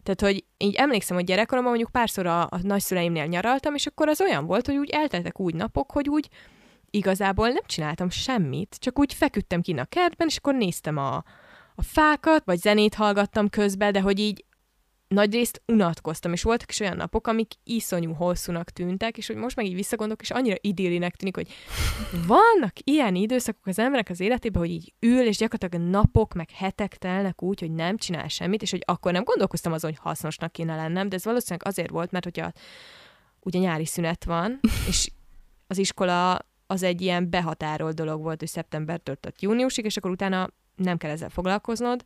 Tehát, hogy így emlékszem, hogy gyerekkoromban mondjuk párszor a, a nagyszüleimnél nyaraltam, és akkor az olyan volt, hogy úgy elteltek úgy napok, hogy úgy igazából nem csináltam semmit, csak úgy feküdtem ki a kertben, és akkor néztem a, a fákat, vagy zenét hallgattam közben, de hogy így nagyrészt unatkoztam, és voltak is olyan napok, amik iszonyú hosszúnak tűntek, és hogy most meg így visszagondolok, és annyira idillinek tűnik, hogy vannak ilyen időszakok az emberek az életében, hogy így ül, és gyakorlatilag napok, meg hetek telnek úgy, hogy nem csinál semmit, és hogy akkor nem gondolkoztam azon, hogy hasznosnak kéne lennem, de ez valószínűleg azért volt, mert hogyha ugye nyári szünet van, és az iskola az egy ilyen behatárolt dolog volt, hogy szeptembertől júniusig, és akkor utána nem kell ezzel foglalkoznod,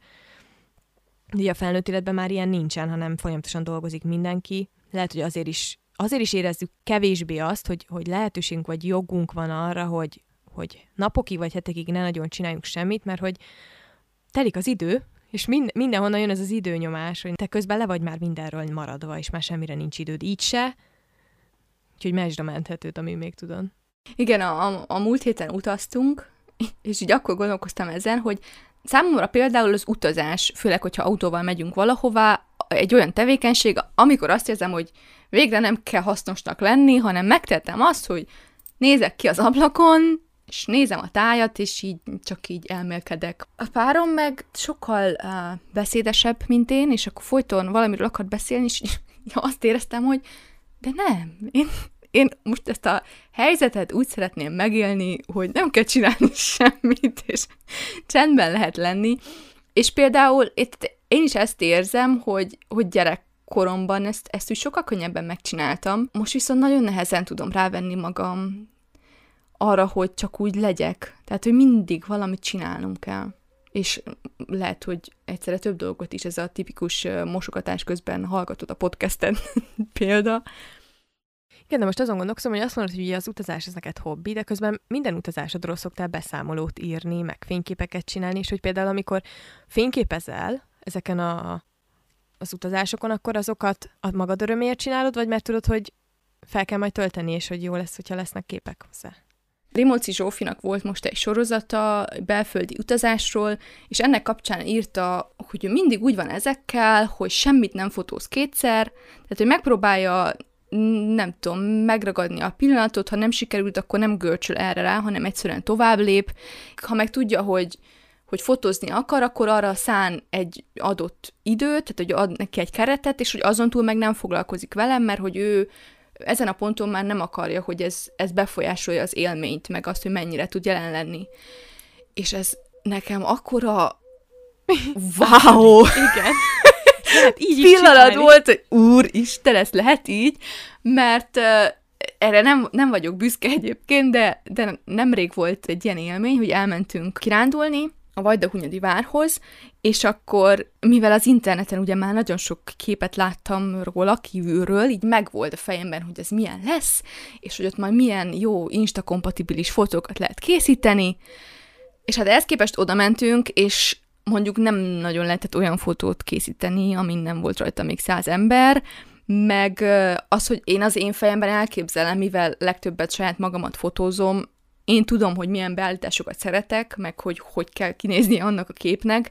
Ugye a felnőtt életben már ilyen nincsen, hanem folyamatosan dolgozik mindenki. Lehet, hogy azért is, azért is érezzük kevésbé azt, hogy, hogy lehetőségünk vagy jogunk van arra, hogy, hogy napokig vagy hetekig ne nagyon csináljunk semmit, mert hogy telik az idő, és mind, mindenhonnan jön ez az időnyomás, hogy te közben le vagy már mindenről maradva, és már semmire nincs időd. Így se. Úgyhogy mesd a menthetőt, ami még tudod. Igen, a, a, a múlt héten utaztunk, és így akkor gondolkoztam ezen, hogy Számomra például az utazás, főleg, hogyha autóval megyünk valahová, egy olyan tevékenység, amikor azt érzem, hogy végre nem kell hasznosnak lenni, hanem megtettem azt, hogy nézek ki az ablakon, és nézem a tájat, és így csak így elmélkedek. A párom meg sokkal uh, beszédesebb, mint én, és akkor folyton valamiről akart beszélni, és azt éreztem, hogy de nem, én én most ezt a helyzetet úgy szeretném megélni, hogy nem kell csinálni semmit, és csendben lehet lenni. És például itt én is ezt érzem, hogy, hogy gyerekkoromban ezt, ezt úgy sokkal könnyebben megcsináltam. Most viszont nagyon nehezen tudom rávenni magam arra, hogy csak úgy legyek. Tehát, hogy mindig valamit csinálnom kell. És lehet, hogy egyszerre több dolgot is, ez a tipikus mosogatás közben hallgatod a podcasten példa, igen, de most azon gondolkozom, hogy azt mondod, hogy az utazás ez neked hobbi, de közben minden utazásodról szoktál beszámolót írni, meg fényképeket csinálni, és hogy például amikor fényképezel ezeken a, az utazásokon, akkor azokat a magad öröméért csinálod, vagy mert tudod, hogy fel kell majd tölteni, és hogy jó lesz, hogyha lesznek képek hozzá? Rimóci Zsófinak volt most egy sorozata belföldi utazásról, és ennek kapcsán írta, hogy ő mindig úgy van ezekkel, hogy semmit nem fotóz kétszer, tehát hogy megpróbálja nem tudom, megragadni a pillanatot, ha nem sikerült, akkor nem görcsöl erre rá, hanem egyszerűen tovább lép. Ha meg tudja, hogy, hogy fotózni akar, akkor arra szán egy adott időt, tehát hogy ad neki egy keretet, és hogy azon túl meg nem foglalkozik velem, mert hogy ő ezen a ponton már nem akarja, hogy ez, ez befolyásolja az élményt, meg azt, hogy mennyire tud jelen lenni. És ez nekem akkora wow! Igen lehet így pillanat is volt, hogy úristen, ez lehet így, mert erre nem, nem vagyok büszke egyébként, de, de nemrég volt egy ilyen élmény, hogy elmentünk kirándulni a Vajdahunyadi várhoz, és akkor, mivel az interneten ugye már nagyon sok képet láttam róla kívülről, így megvolt a fejemben, hogy ez milyen lesz, és hogy ott majd milyen jó Insta-kompatibilis fotókat lehet készíteni, és hát ehhez képest oda mentünk, és mondjuk nem nagyon lehetett olyan fotót készíteni, amin nem volt rajta még száz ember, meg az, hogy én az én fejemben elképzelem, mivel legtöbbet saját magamat fotózom, én tudom, hogy milyen beállításokat szeretek, meg hogy hogy kell kinézni annak a képnek,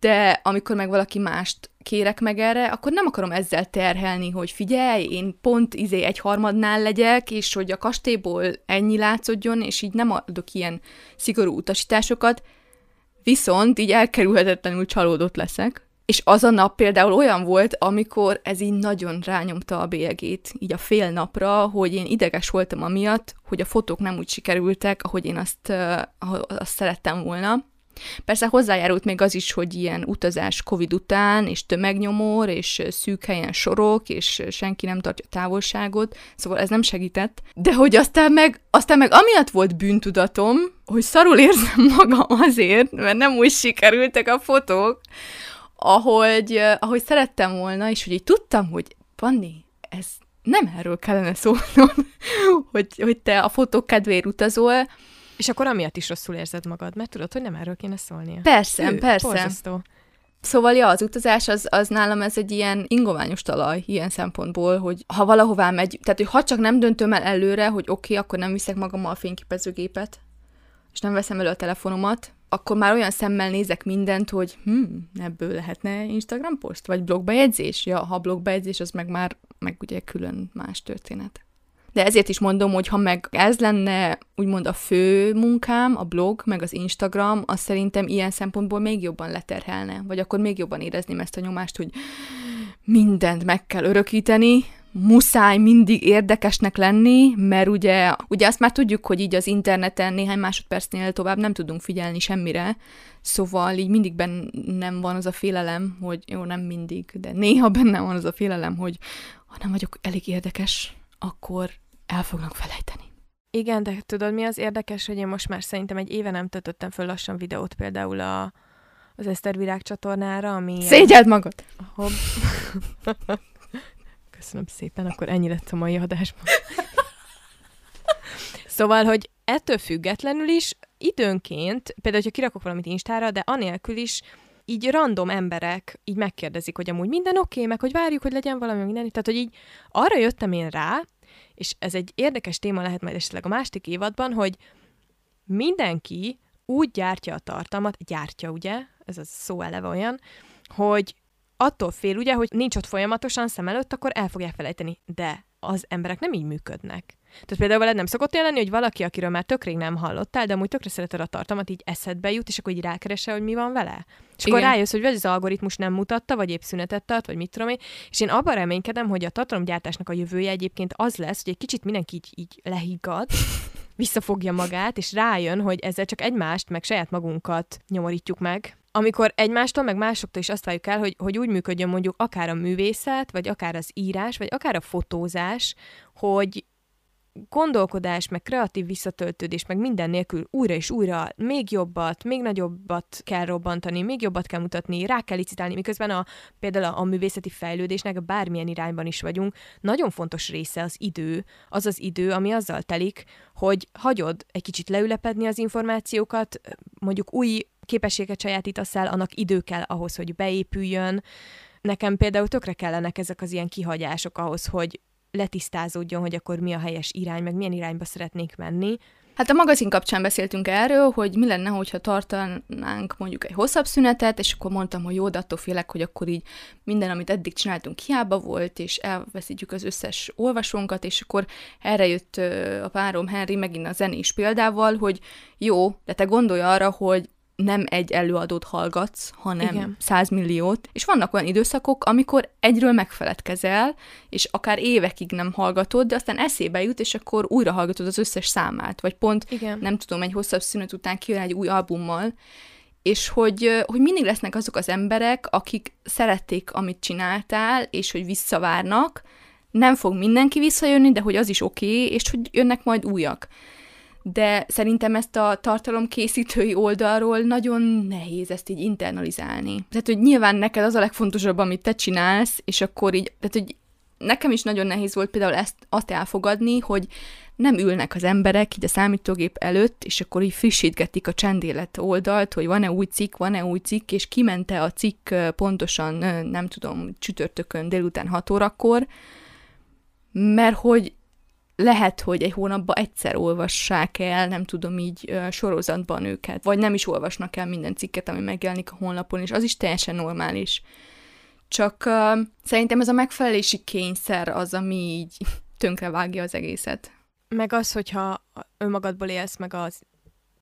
de amikor meg valaki mást kérek meg erre, akkor nem akarom ezzel terhelni, hogy figyelj, én pont izé egy harmadnál legyek, és hogy a kastélyból ennyi látszódjon, és így nem adok ilyen szigorú utasításokat, viszont így elkerülhetetlenül csalódott leszek. És az a nap például olyan volt, amikor ez így nagyon rányomta a bélyegét, így a fél napra, hogy én ideges voltam amiatt, hogy a fotók nem úgy sikerültek, ahogy én azt, azt szerettem volna. Persze hozzájárult még az is, hogy ilyen utazás Covid után, és tömegnyomor, és szűk helyen sorok, és senki nem tartja távolságot, szóval ez nem segített. De hogy aztán meg, aztán meg amiatt volt bűntudatom, hogy szarul érzem magam azért, mert nem úgy sikerültek a fotók, ahogy, ahogy szerettem volna, és hogy így tudtam, hogy Panni, ez nem erről kellene szólnom, hogy, hogy te a fotók kedvéért utazol, és akkor amiatt is rosszul érzed magad, mert tudod, hogy nem erről kéne szólnia. Persze, Ő, persze. Borzasztó. Szóval ja, az utazás az, az nálam ez egy ilyen ingoványos talaj ilyen szempontból, hogy ha valahová megy, tehát hogy ha csak nem döntöm el előre, hogy oké, okay, akkor nem viszek magammal a fényképezőgépet, és nem veszem elő a telefonomat, akkor már olyan szemmel nézek mindent, hogy hm, ebből lehetne Instagram poszt, vagy blogbejegyzés? Ja, ha blogbejegyzés, az meg már, meg ugye külön más történet. De ezért is mondom, hogy ha meg ez lenne úgymond a fő munkám, a blog, meg az Instagram, az szerintem ilyen szempontból még jobban leterhelne, vagy akkor még jobban érezném ezt a nyomást, hogy mindent meg kell örökíteni, muszáj mindig érdekesnek lenni, mert ugye, ugye azt már tudjuk, hogy így az interneten néhány másodpercnél tovább nem tudunk figyelni semmire, szóval így mindig bennem van az a félelem, hogy jó, nem mindig, de néha bennem van az a félelem, hogy ha nem vagyok elég érdekes, akkor el fognak felejteni. Igen, de tudod, mi az érdekes, hogy én most már szerintem egy éve nem töltöttem föl lassan videót például a, az Eszter Virág csatornára, ami... Szégyeld magad! Hob... Köszönöm szépen, akkor ennyi lett a mai adásban. szóval, hogy ettől függetlenül is időnként, például, hogyha kirakok valamit Instára, de anélkül is így random emberek így megkérdezik, hogy amúgy minden oké, okay, meg hogy várjuk, hogy legyen valami minden. Tehát, hogy így arra jöttem én rá, és ez egy érdekes téma lehet majd esetleg a másik évadban, hogy mindenki úgy gyártja a tartalmat, gyártja ugye, ez a szó eleve olyan, hogy attól fél ugye, hogy nincs ott folyamatosan szem előtt, akkor el fogják felejteni. De az emberek nem így működnek. Tehát például veled nem szokott jelenni, hogy valaki, akiről már tökrig nem hallottál, de amúgy tökre szereted a tartalmat, így eszedbe jut, és akkor így rákeresel, hogy mi van vele. És Igen. akkor rájössz, hogy vagy az algoritmus nem mutatta, vagy épp szünetet tart, vagy mit tudom én. És én abban reménykedem, hogy a tartalomgyártásnak a jövője egyébként az lesz, hogy egy kicsit mindenki így, így lehiggad, visszafogja magát, és rájön, hogy ezzel csak egymást, meg saját magunkat nyomorítjuk meg, amikor egymástól, meg másoktól is azt várjuk el, hogy, hogy úgy működjön mondjuk akár a művészet, vagy akár az írás, vagy akár a fotózás, hogy gondolkodás, meg kreatív visszatöltődés, meg minden nélkül újra és újra még jobbat, még nagyobbat kell robbantani, még jobbat kell mutatni, rá kell licitálni, miközben a, például a, a művészeti fejlődésnek bármilyen irányban is vagyunk, nagyon fontos része az idő, az az idő, ami azzal telik, hogy hagyod egy kicsit leülepedni az információkat, mondjuk új képességet sajátítasz el, annak idő kell ahhoz, hogy beépüljön. Nekem például tökre kellenek ezek az ilyen kihagyások ahhoz, hogy letisztázódjon, hogy akkor mi a helyes irány, meg milyen irányba szeretnék menni. Hát a magazin kapcsán beszéltünk erről, hogy mi lenne, hogyha tartanánk mondjuk egy hosszabb szünetet, és akkor mondtam, hogy jó, de attól félek, hogy akkor így minden, amit eddig csináltunk, hiába volt, és elveszítjük az összes olvasónkat, és akkor erre jött a párom Henry megint a zenés példával, hogy jó, de te gondolj arra, hogy nem egy előadót hallgatsz, hanem százmilliót, és vannak olyan időszakok, amikor egyről megfeledkezel, és akár évekig nem hallgatod, de aztán eszébe jut, és akkor újra hallgatod az összes számát, vagy pont, Igen. nem tudom, egy hosszabb szünet után kijön egy új albummal, és hogy, hogy mindig lesznek azok az emberek, akik szerették, amit csináltál, és hogy visszavárnak, nem fog mindenki visszajönni, de hogy az is oké, okay, és hogy jönnek majd újak de szerintem ezt a tartalomkészítői oldalról nagyon nehéz ezt így internalizálni. Tehát, hogy nyilván neked az a legfontosabb, amit te csinálsz, és akkor így, tehát, hogy nekem is nagyon nehéz volt például ezt azt elfogadni, hogy nem ülnek az emberek így a számítógép előtt, és akkor így frissítgetik a csendélet oldalt, hogy van-e új cikk, van-e új cikk, és kimente a cikk pontosan, nem tudom, csütörtökön délután 6 órakor, mert hogy lehet, hogy egy hónapban egyszer olvassák el, nem tudom így sorozatban őket, vagy nem is olvasnak el minden cikket, ami megjelenik a honlapon, és az is teljesen normális. Csak uh, szerintem ez a megfelelési kényszer az, ami így tönkrevágja az egészet. Meg az, hogyha önmagadból élsz, meg az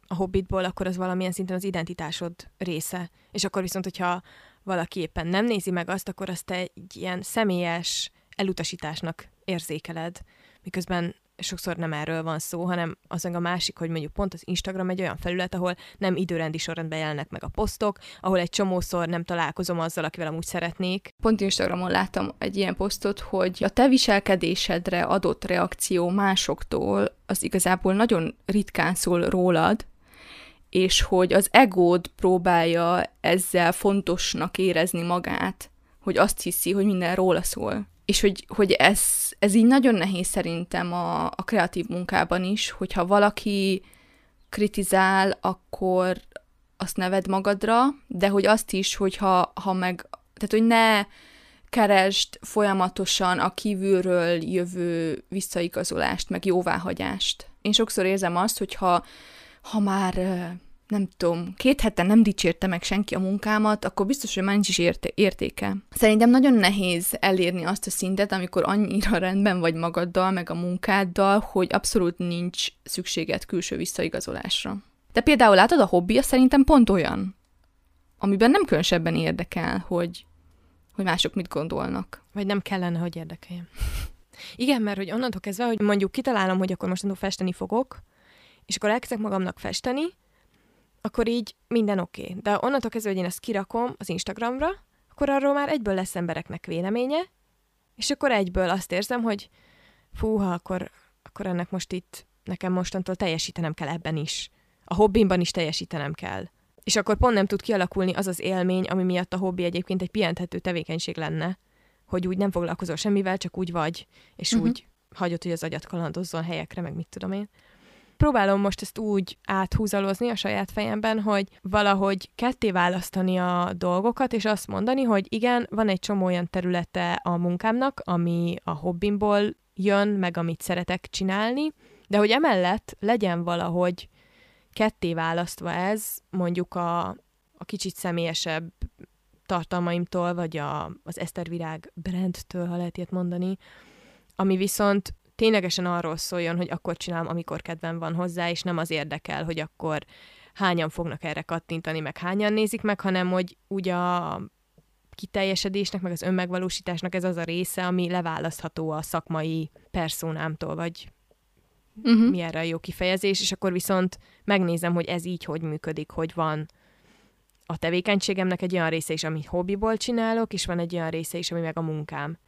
a hobbitból, akkor az valamilyen szinten az identitásod része. És akkor viszont, hogyha valaki éppen nem nézi meg azt, akkor azt egy ilyen személyes elutasításnak érzékeled miközben sokszor nem erről van szó, hanem az a másik, hogy mondjuk pont az Instagram egy olyan felület, ahol nem időrendi sorrendben jelennek meg a posztok, ahol egy csomószor nem találkozom azzal, akivel amúgy szeretnék. Pont Instagramon láttam egy ilyen posztot, hogy a te viselkedésedre adott reakció másoktól az igazából nagyon ritkán szól rólad, és hogy az egód próbálja ezzel fontosnak érezni magát, hogy azt hiszi, hogy minden róla szól és hogy, hogy ez, ez így nagyon nehéz szerintem a, a kreatív munkában is, hogyha valaki kritizál, akkor azt neved magadra, de hogy azt is, hogyha ha meg, tehát hogy ne keresd folyamatosan a kívülről jövő visszaigazolást, meg jóváhagyást. Én sokszor érzem azt, hogyha ha már nem tudom, két hete nem dicsérte meg senki a munkámat, akkor biztos, hogy már nincs is érte- értéke. Szerintem nagyon nehéz elérni azt a szintet, amikor annyira rendben vagy magaddal, meg a munkáddal, hogy abszolút nincs szükséged külső visszaigazolásra. De például látod, a hobbija szerintem pont olyan, amiben nem különösebben érdekel, hogy, hogy mások mit gondolnak. Vagy nem kellene, hogy érdekeljen. Igen, mert hogy onnantól kezdve, hogy mondjuk kitalálom, hogy akkor mostantól festeni fogok, és akkor elkezdek magamnak festeni, akkor így minden oké. Okay. De onnantól kezdve, hogy én ezt kirakom az Instagramra, akkor arról már egyből lesz embereknek véleménye, és akkor egyből azt érzem, hogy fúha, akkor, akkor ennek most itt nekem mostantól teljesítenem kell ebben is. A hobbimban is teljesítenem kell. És akkor pont nem tud kialakulni az az élmény, ami miatt a hobbi egyébként egy pihentető tevékenység lenne, hogy úgy nem foglalkozol semmivel, csak úgy vagy, és uh-huh. úgy hagyod, hogy az agyat kalandozzon helyekre, meg mit tudom én próbálom most ezt úgy áthúzalozni a saját fejemben, hogy valahogy ketté választani a dolgokat, és azt mondani, hogy igen, van egy csomó olyan területe a munkámnak, ami a hobbimból jön, meg amit szeretek csinálni, de hogy emellett legyen valahogy ketté választva ez, mondjuk a, a kicsit személyesebb tartalmaimtól, vagy a, az Esztervirág brandtől, ha lehet ilyet mondani, ami viszont ténylegesen arról szóljon, hogy akkor csinálom, amikor kedvem van hozzá, és nem az érdekel, hogy akkor hányan fognak erre kattintani, meg hányan nézik meg, hanem hogy úgy a kiteljesedésnek, meg az önmegvalósításnak ez az a része, ami leválasztható a szakmai perszónámtól, vagy uh-huh. mi erre a jó kifejezés, és akkor viszont megnézem, hogy ez így hogy működik, hogy van a tevékenységemnek egy olyan része is, amit hobbiból csinálok, és van egy olyan része is, ami meg a munkám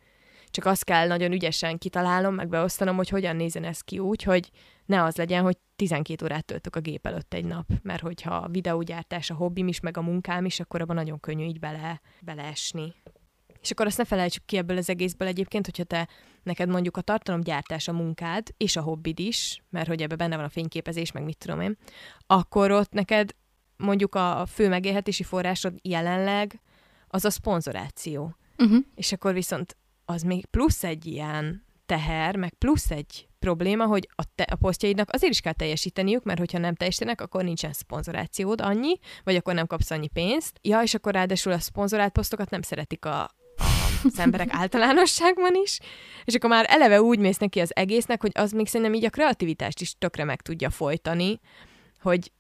csak azt kell nagyon ügyesen kitalálnom, meg beosztanom, hogy hogyan nézen ez ki úgy, hogy ne az legyen, hogy 12 órát töltök a gép előtt egy nap, mert hogyha a videógyártás a hobbim is, meg a munkám is, akkor abban nagyon könnyű így bele, beleesni. És akkor azt ne felejtsük ki ebből az egészből egyébként, hogyha te neked mondjuk a tartalomgyártás a munkád, és a hobbid is, mert hogy ebbe benne van a fényképezés, meg mit tudom én, akkor ott neked mondjuk a fő megélhetési forrásod jelenleg az a szponzoráció. Uh-huh. És akkor viszont az még plusz egy ilyen teher, meg plusz egy probléma, hogy a, te, a posztjaidnak azért is kell teljesíteniük, mert hogyha nem teljesítenek, akkor nincsen szponzorációd annyi, vagy akkor nem kapsz annyi pénzt. Ja, és akkor ráadásul a szponzorált posztokat nem szeretik a, az emberek általánosságban is, és akkor már eleve úgy mész neki az egésznek, hogy az még szerintem így a kreativitást is tökre meg tudja folytani, hogy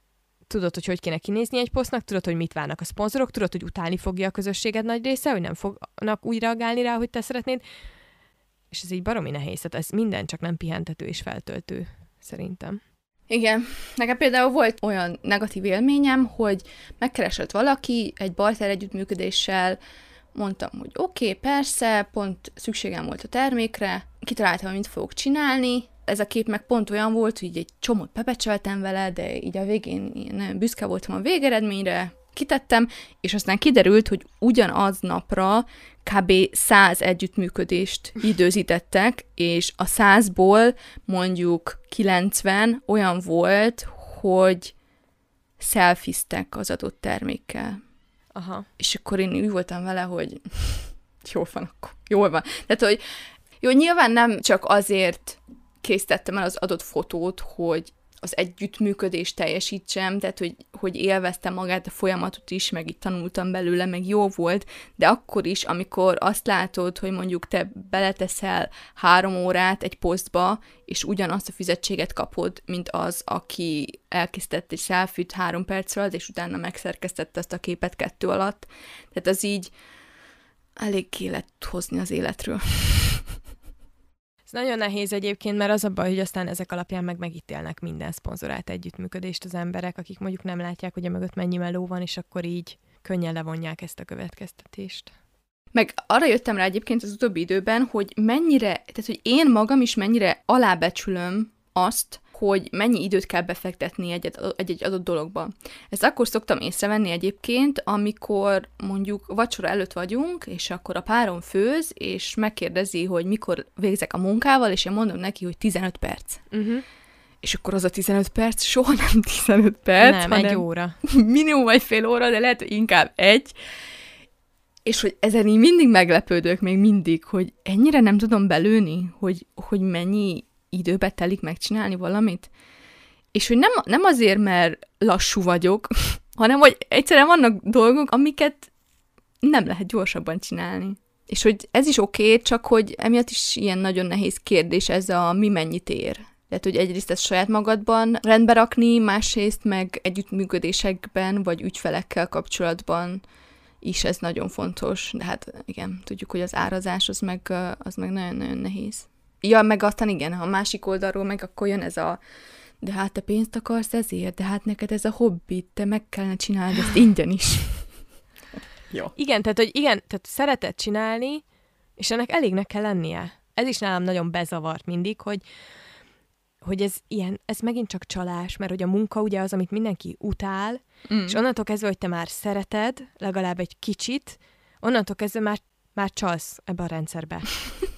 tudod, hogy hogy kéne kinézni egy posztnak, tudod, hogy mit várnak a szponzorok, tudod, hogy utálni fogja a közösséged nagy része, hogy nem fognak úgy reagálni rá, hogy te szeretnéd. És ez így baromi nehéz, tehát ez minden csak nem pihentető és feltöltő, szerintem. Igen. Nekem például volt olyan negatív élményem, hogy megkeresett valaki egy barter együttműködéssel, mondtam, hogy oké, okay, persze, pont szükségem volt a termékre, kitaláltam, hogy mit fogok csinálni, ez a kép meg pont olyan volt, hogy egy csomót pepecseltem vele, de így a végén nagyon büszke voltam a végeredményre, kitettem, és aztán kiderült, hogy ugyanaz napra kb. 100 együttműködést időzítettek, és a 100-ból mondjuk 90 olyan volt, hogy szelfiztek az adott termékkel. Aha. És akkor én úgy voltam vele, hogy jól van akkor, jól van. Tehát, hogy jó, nyilván nem csak azért készítettem el az adott fotót, hogy az együttműködést teljesítsem, tehát hogy, hogy élveztem magát a folyamatot is, meg itt tanultam belőle, meg jó volt, de akkor is, amikor azt látod, hogy mondjuk te beleteszel három órát egy posztba, és ugyanazt a fizetséget kapod, mint az, aki elkészített egy selfie három perc alatt, és utána megszerkesztette azt a képet kettő alatt. Tehát az így elég lett hozni az életről. Ez nagyon nehéz egyébként, mert az a baj, hogy aztán ezek alapján meg megítélnek minden szponzorált együttműködést az emberek, akik mondjuk nem látják, hogy a mögött mennyi meló van, és akkor így könnyen levonják ezt a következtetést. Meg arra jöttem rá egyébként az utóbbi időben, hogy mennyire, tehát hogy én magam is mennyire alábecsülöm azt, hogy mennyi időt kell befektetni egy-egy adott dologba. Ezt akkor szoktam észrevenni egyébként, amikor mondjuk vacsora előtt vagyunk, és akkor a párom főz, és megkérdezi, hogy mikor végzek a munkával, és én mondom neki, hogy 15 perc. Uh-huh. És akkor az a 15 perc soha nem 15 perc, nem, hanem egy óra. Minimum egy fél óra, de lehet, hogy inkább egy. És hogy ezen így mindig meglepődök, még mindig, hogy ennyire nem tudom belőni, hogy, hogy mennyi időbe telik megcsinálni valamit. És hogy nem, nem azért, mert lassú vagyok, hanem hogy egyszerűen vannak dolgok, amiket nem lehet gyorsabban csinálni. És hogy ez is oké, okay, csak hogy emiatt is ilyen nagyon nehéz kérdés ez a mi mennyit ér. Tehát, hogy egyrészt ezt saját magadban rendbe rakni, másrészt meg együttműködésekben, vagy ügyfelekkel kapcsolatban is ez nagyon fontos. De hát igen, tudjuk, hogy az árazás az meg, az meg nagyon-nagyon nehéz. Ja, meg aztán igen, ha a másik oldalról meg akkor jön ez a de hát te pénzt akarsz ezért, de hát neked ez a hobbi, te meg kellene csinálni ezt ingyen is. Jó. Igen, tehát, hogy igen, tehát szereted csinálni, és ennek elégnek kell lennie. Ez is nálam nagyon bezavart mindig, hogy, hogy ez ilyen, ez megint csak csalás, mert hogy a munka ugye az, amit mindenki utál, mm. és onnantól kezdve, hogy te már szereted, legalább egy kicsit, onnantól kezdve már, már csalsz ebbe a rendszerbe.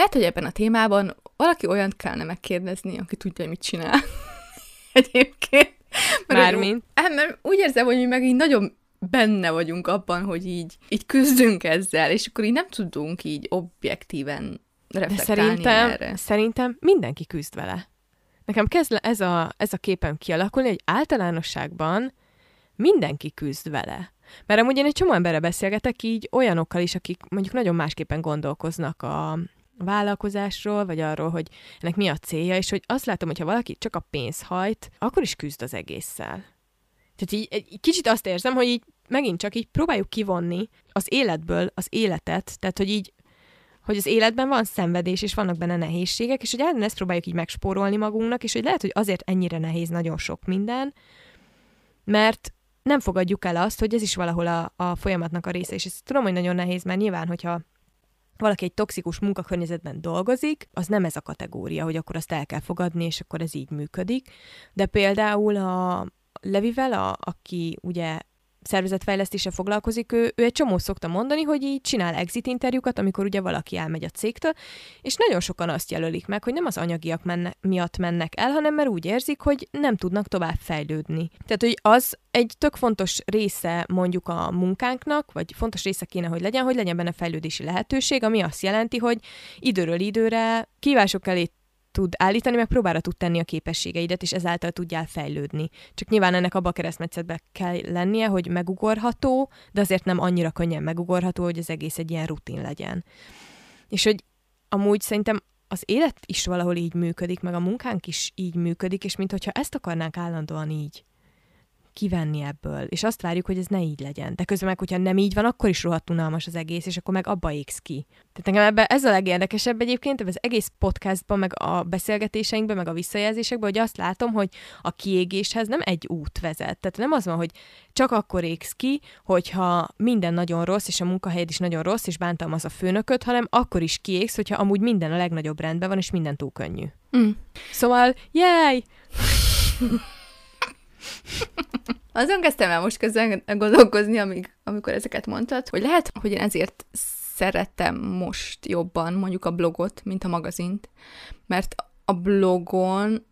Lehet, hogy ebben a témában valaki olyan kellene megkérdezni, aki tudja, hogy mit csinál. Egyébként. Mert Mármint? Úgy, mert úgy érzem, hogy mi meg így nagyon benne vagyunk abban, hogy így, így küzdünk ezzel, és akkor így nem tudunk így objektíven reflektálni De szerintem, erre. szerintem mindenki küzd vele. Nekem kezd ez a, ez a képem kialakulni, hogy általánosságban mindenki küzd vele. Mert amúgy én egy csomó emberre beszélgetek így olyanokkal is, akik mondjuk nagyon másképpen gondolkoznak a, vállalkozásról, vagy arról, hogy ennek mi a célja, és hogy azt látom, hogy ha valaki csak a pénz hajt, akkor is küzd az egésszel. Tehát így egy kicsit azt érzem, hogy így megint csak így próbáljuk kivonni az életből az életet, tehát hogy így hogy az életben van szenvedés, és vannak benne nehézségek, és hogy ellen ezt próbáljuk így megspórolni magunknak, és hogy lehet, hogy azért ennyire nehéz nagyon sok minden, mert nem fogadjuk el azt, hogy ez is valahol a, a folyamatnak a része, és ezt tudom, hogy nagyon nehéz, mert nyilván, hogyha valaki egy toxikus munkakörnyezetben dolgozik, az nem ez a kategória, hogy akkor azt el kell fogadni, és akkor ez így működik. De például a Levivel, a, aki ugye szervezetfejlesztése foglalkozik, ő, ő egy csomó szokta mondani, hogy így csinál exit interjúkat, amikor ugye valaki elmegy a cégtől, és nagyon sokan azt jelölik meg, hogy nem az anyagiak menne, miatt mennek el, hanem mert úgy érzik, hogy nem tudnak tovább fejlődni. Tehát, hogy az egy tök fontos része mondjuk a munkánknak, vagy fontos része kéne, hogy legyen, hogy legyen benne fejlődési lehetőség, ami azt jelenti, hogy időről időre kívások elé tud állítani, meg próbára tud tenni a képességeidet, és ezáltal tudjál fejlődni. Csak nyilván ennek abba a keresztmetszetbe kell lennie, hogy megugorható, de azért nem annyira könnyen megugorható, hogy az egész egy ilyen rutin legyen. És hogy amúgy szerintem az élet is valahol így működik, meg a munkánk is így működik, és mintha ezt akarnánk állandóan így kivenni ebből, és azt várjuk, hogy ez ne így legyen. De közben meg, hogyha nem így van, akkor is rohadt unalmas az egész, és akkor meg abba égsz ki. Tehát nekem ebben ez a legérdekesebb egyébként, az egész podcastban, meg a beszélgetéseinkben, meg a visszajelzésekben, hogy azt látom, hogy a kiégéshez nem egy út vezet. Tehát nem az van, hogy csak akkor égsz ki, hogyha minden nagyon rossz, és a munkahelyed is nagyon rossz, és bántalmaz a főnököt, hanem akkor is kiégsz, hogyha amúgy minden a legnagyobb rendben van, és minden túl könnyű. Mm. Szóval, yay! Azon kezdtem el most közben gondolkozni, amíg, amikor ezeket mondtad, hogy lehet, hogy én ezért szeretem most jobban mondjuk a blogot, mint a magazint, mert a blogon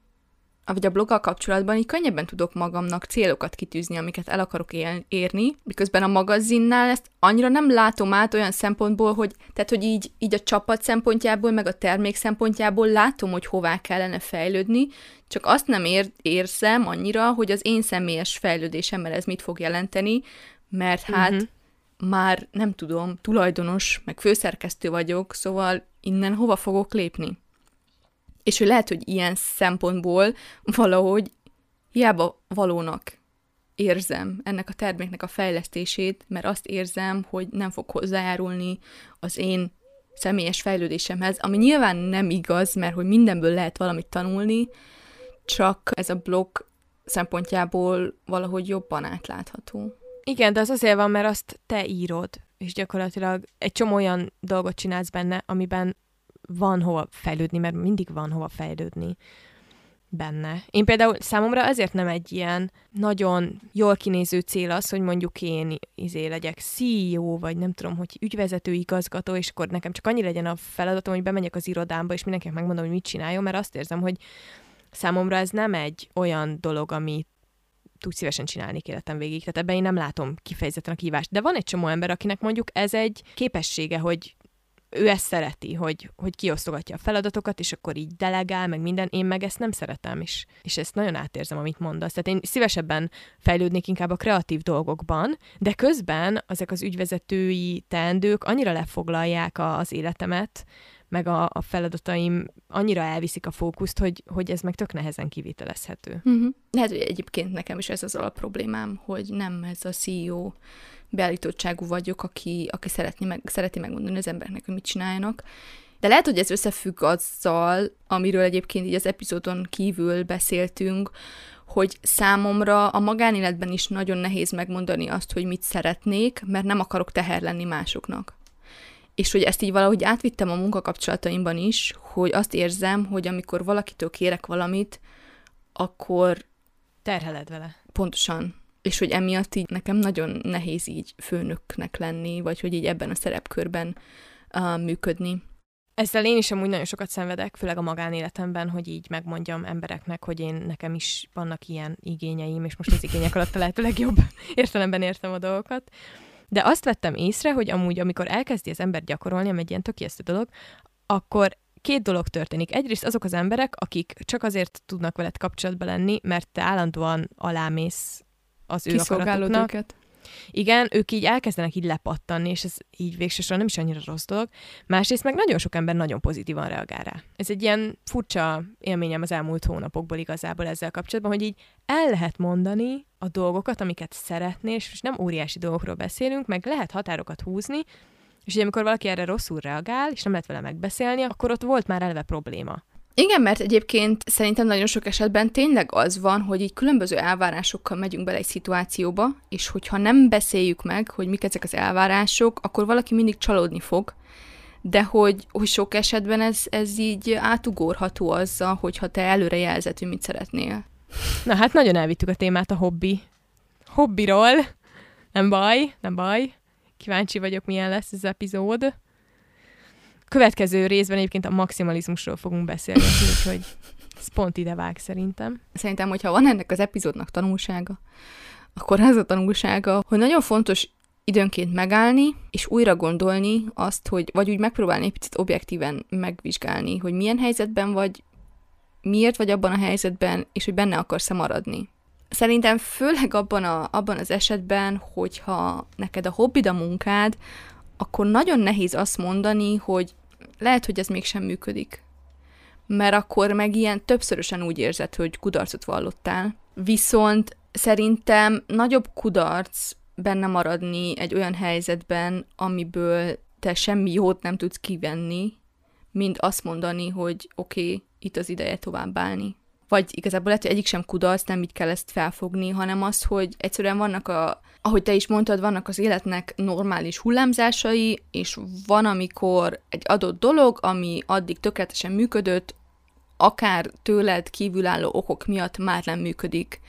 vagy a bloggal kapcsolatban így könnyebben tudok magamnak célokat kitűzni, amiket el akarok érni, miközben a magazinnál ezt annyira nem látom át olyan szempontból, hogy tehát, hogy így, így a csapat szempontjából, meg a termék szempontjából látom, hogy hová kellene fejlődni, csak azt nem ér- érzem annyira, hogy az én személyes fejlődésemmel ez mit fog jelenteni, mert hát uh-huh. már nem tudom, tulajdonos, meg főszerkesztő vagyok, szóval innen hova fogok lépni? És hogy lehet, hogy ilyen szempontból valahogy hiába valónak érzem ennek a terméknek a fejlesztését, mert azt érzem, hogy nem fog hozzájárulni az én személyes fejlődésemhez, ami nyilván nem igaz, mert hogy mindenből lehet valamit tanulni, csak ez a blog szempontjából valahogy jobban átlátható. Igen, de az azért van, mert azt te írod, és gyakorlatilag egy csomó olyan dolgot csinálsz benne, amiben van hova fejlődni, mert mindig van hova fejlődni benne. Én például számomra ezért nem egy ilyen nagyon jól kinéző cél az, hogy mondjuk én izé legyek CEO, vagy nem tudom, hogy ügyvezető igazgató, és akkor nekem csak annyi legyen a feladatom, hogy bemegyek az irodámba, és mindenkinek megmondom, hogy mit csináljon, mert azt érzem, hogy számomra ez nem egy olyan dolog, amit tud szívesen csinálni életem végig. Tehát ebben én nem látom kifejezetten a kívást. De van egy csomó ember, akinek mondjuk ez egy képessége, hogy ő ezt szereti, hogy, hogy kiosztogatja a feladatokat, és akkor így delegál, meg minden, én meg ezt nem szeretem is. És ezt nagyon átérzem, amit mondasz. Tehát én szívesebben fejlődnék inkább a kreatív dolgokban, de közben ezek az ügyvezetői teendők annyira lefoglalják az életemet, meg a, a feladataim annyira elviszik a fókuszt, hogy, hogy ez meg tök nehezen kivitelezhető. Uh-huh. Lehet, hogy egyébként nekem is ez az alapproblémám, hogy nem ez a CEO beállítottságú vagyok, aki, aki szeretni meg, szereti megmondani az embereknek, hogy mit csináljanak. De lehet, hogy ez összefügg azzal, amiről egyébként így az epizódon kívül beszéltünk, hogy számomra a magánéletben is nagyon nehéz megmondani azt, hogy mit szeretnék, mert nem akarok teher lenni másoknak. És hogy ezt így valahogy átvittem a munkakapcsolataimban is, hogy azt érzem, hogy amikor valakitől kérek valamit, akkor... Terheled vele. Pontosan és hogy emiatt így nekem nagyon nehéz így főnöknek lenni, vagy hogy így ebben a szerepkörben uh, működni. Ezzel én is amúgy nagyon sokat szenvedek, főleg a magánéletemben, hogy így megmondjam embereknek, hogy én nekem is vannak ilyen igényeim, és most az igények alatt a lehető legjobb értelemben értem a dolgokat. De azt vettem észre, hogy amúgy, amikor elkezdi az ember gyakorolni, ami egy ilyen tökéletes dolog, akkor két dolog történik. Egyrészt azok az emberek, akik csak azért tudnak veled kapcsolatba lenni, mert te állandóan alámész az ő akaratuknak. őket. Igen, ők így elkezdenek így lepattanni, és ez így végsősorban nem is annyira rossz dolog. Másrészt meg nagyon sok ember nagyon pozitívan reagál rá. Ez egy ilyen furcsa élményem az elmúlt hónapokból igazából ezzel kapcsolatban, hogy így el lehet mondani a dolgokat, amiket szeretnél, és nem óriási dolgokról beszélünk, meg lehet határokat húzni, és ugye amikor valaki erre rosszul reagál, és nem lehet vele megbeszélni, akkor ott volt már eleve probléma. Igen, mert egyébként szerintem nagyon sok esetben tényleg az van, hogy így különböző elvárásokkal megyünk bele egy szituációba, és hogyha nem beszéljük meg, hogy mik ezek az elvárások, akkor valaki mindig csalódni fog, de hogy, hogy sok esetben ez, ez így átugorható azzal, hogyha te előre jelzed, hogy mit szeretnél. Na hát nagyon elvittük a témát a hobbi. Hobbiról. Nem baj, nem baj. Kíváncsi vagyok, milyen lesz ez az epizód. Következő részben egyébként a maximalizmusról fogunk beszélni, úgyhogy ez pont ide vág szerintem. Szerintem, hogyha van ennek az epizódnak tanulsága, akkor ez a tanulsága, hogy nagyon fontos időnként megállni, és újra gondolni azt, hogy vagy úgy megpróbálni egy picit objektíven megvizsgálni, hogy milyen helyzetben vagy, miért vagy abban a helyzetben, és hogy benne akarsz-e maradni. Szerintem főleg abban, a, abban az esetben, hogyha neked a hobbid a munkád, akkor nagyon nehéz azt mondani, hogy lehet, hogy ez mégsem működik. Mert akkor meg ilyen többszörösen úgy érzed, hogy kudarcot vallottál. Viszont szerintem nagyobb kudarc benne maradni egy olyan helyzetben, amiből te semmi jót nem tudsz kivenni, mint azt mondani, hogy oké, okay, itt az ideje továbbállni vagy igazából lehet, hogy egyik sem kudarc, nem így kell ezt felfogni, hanem az, hogy egyszerűen vannak a, ahogy te is mondtad, vannak az életnek normális hullámzásai, és van, amikor egy adott dolog, ami addig tökéletesen működött, akár tőled kívülálló okok miatt már nem működik.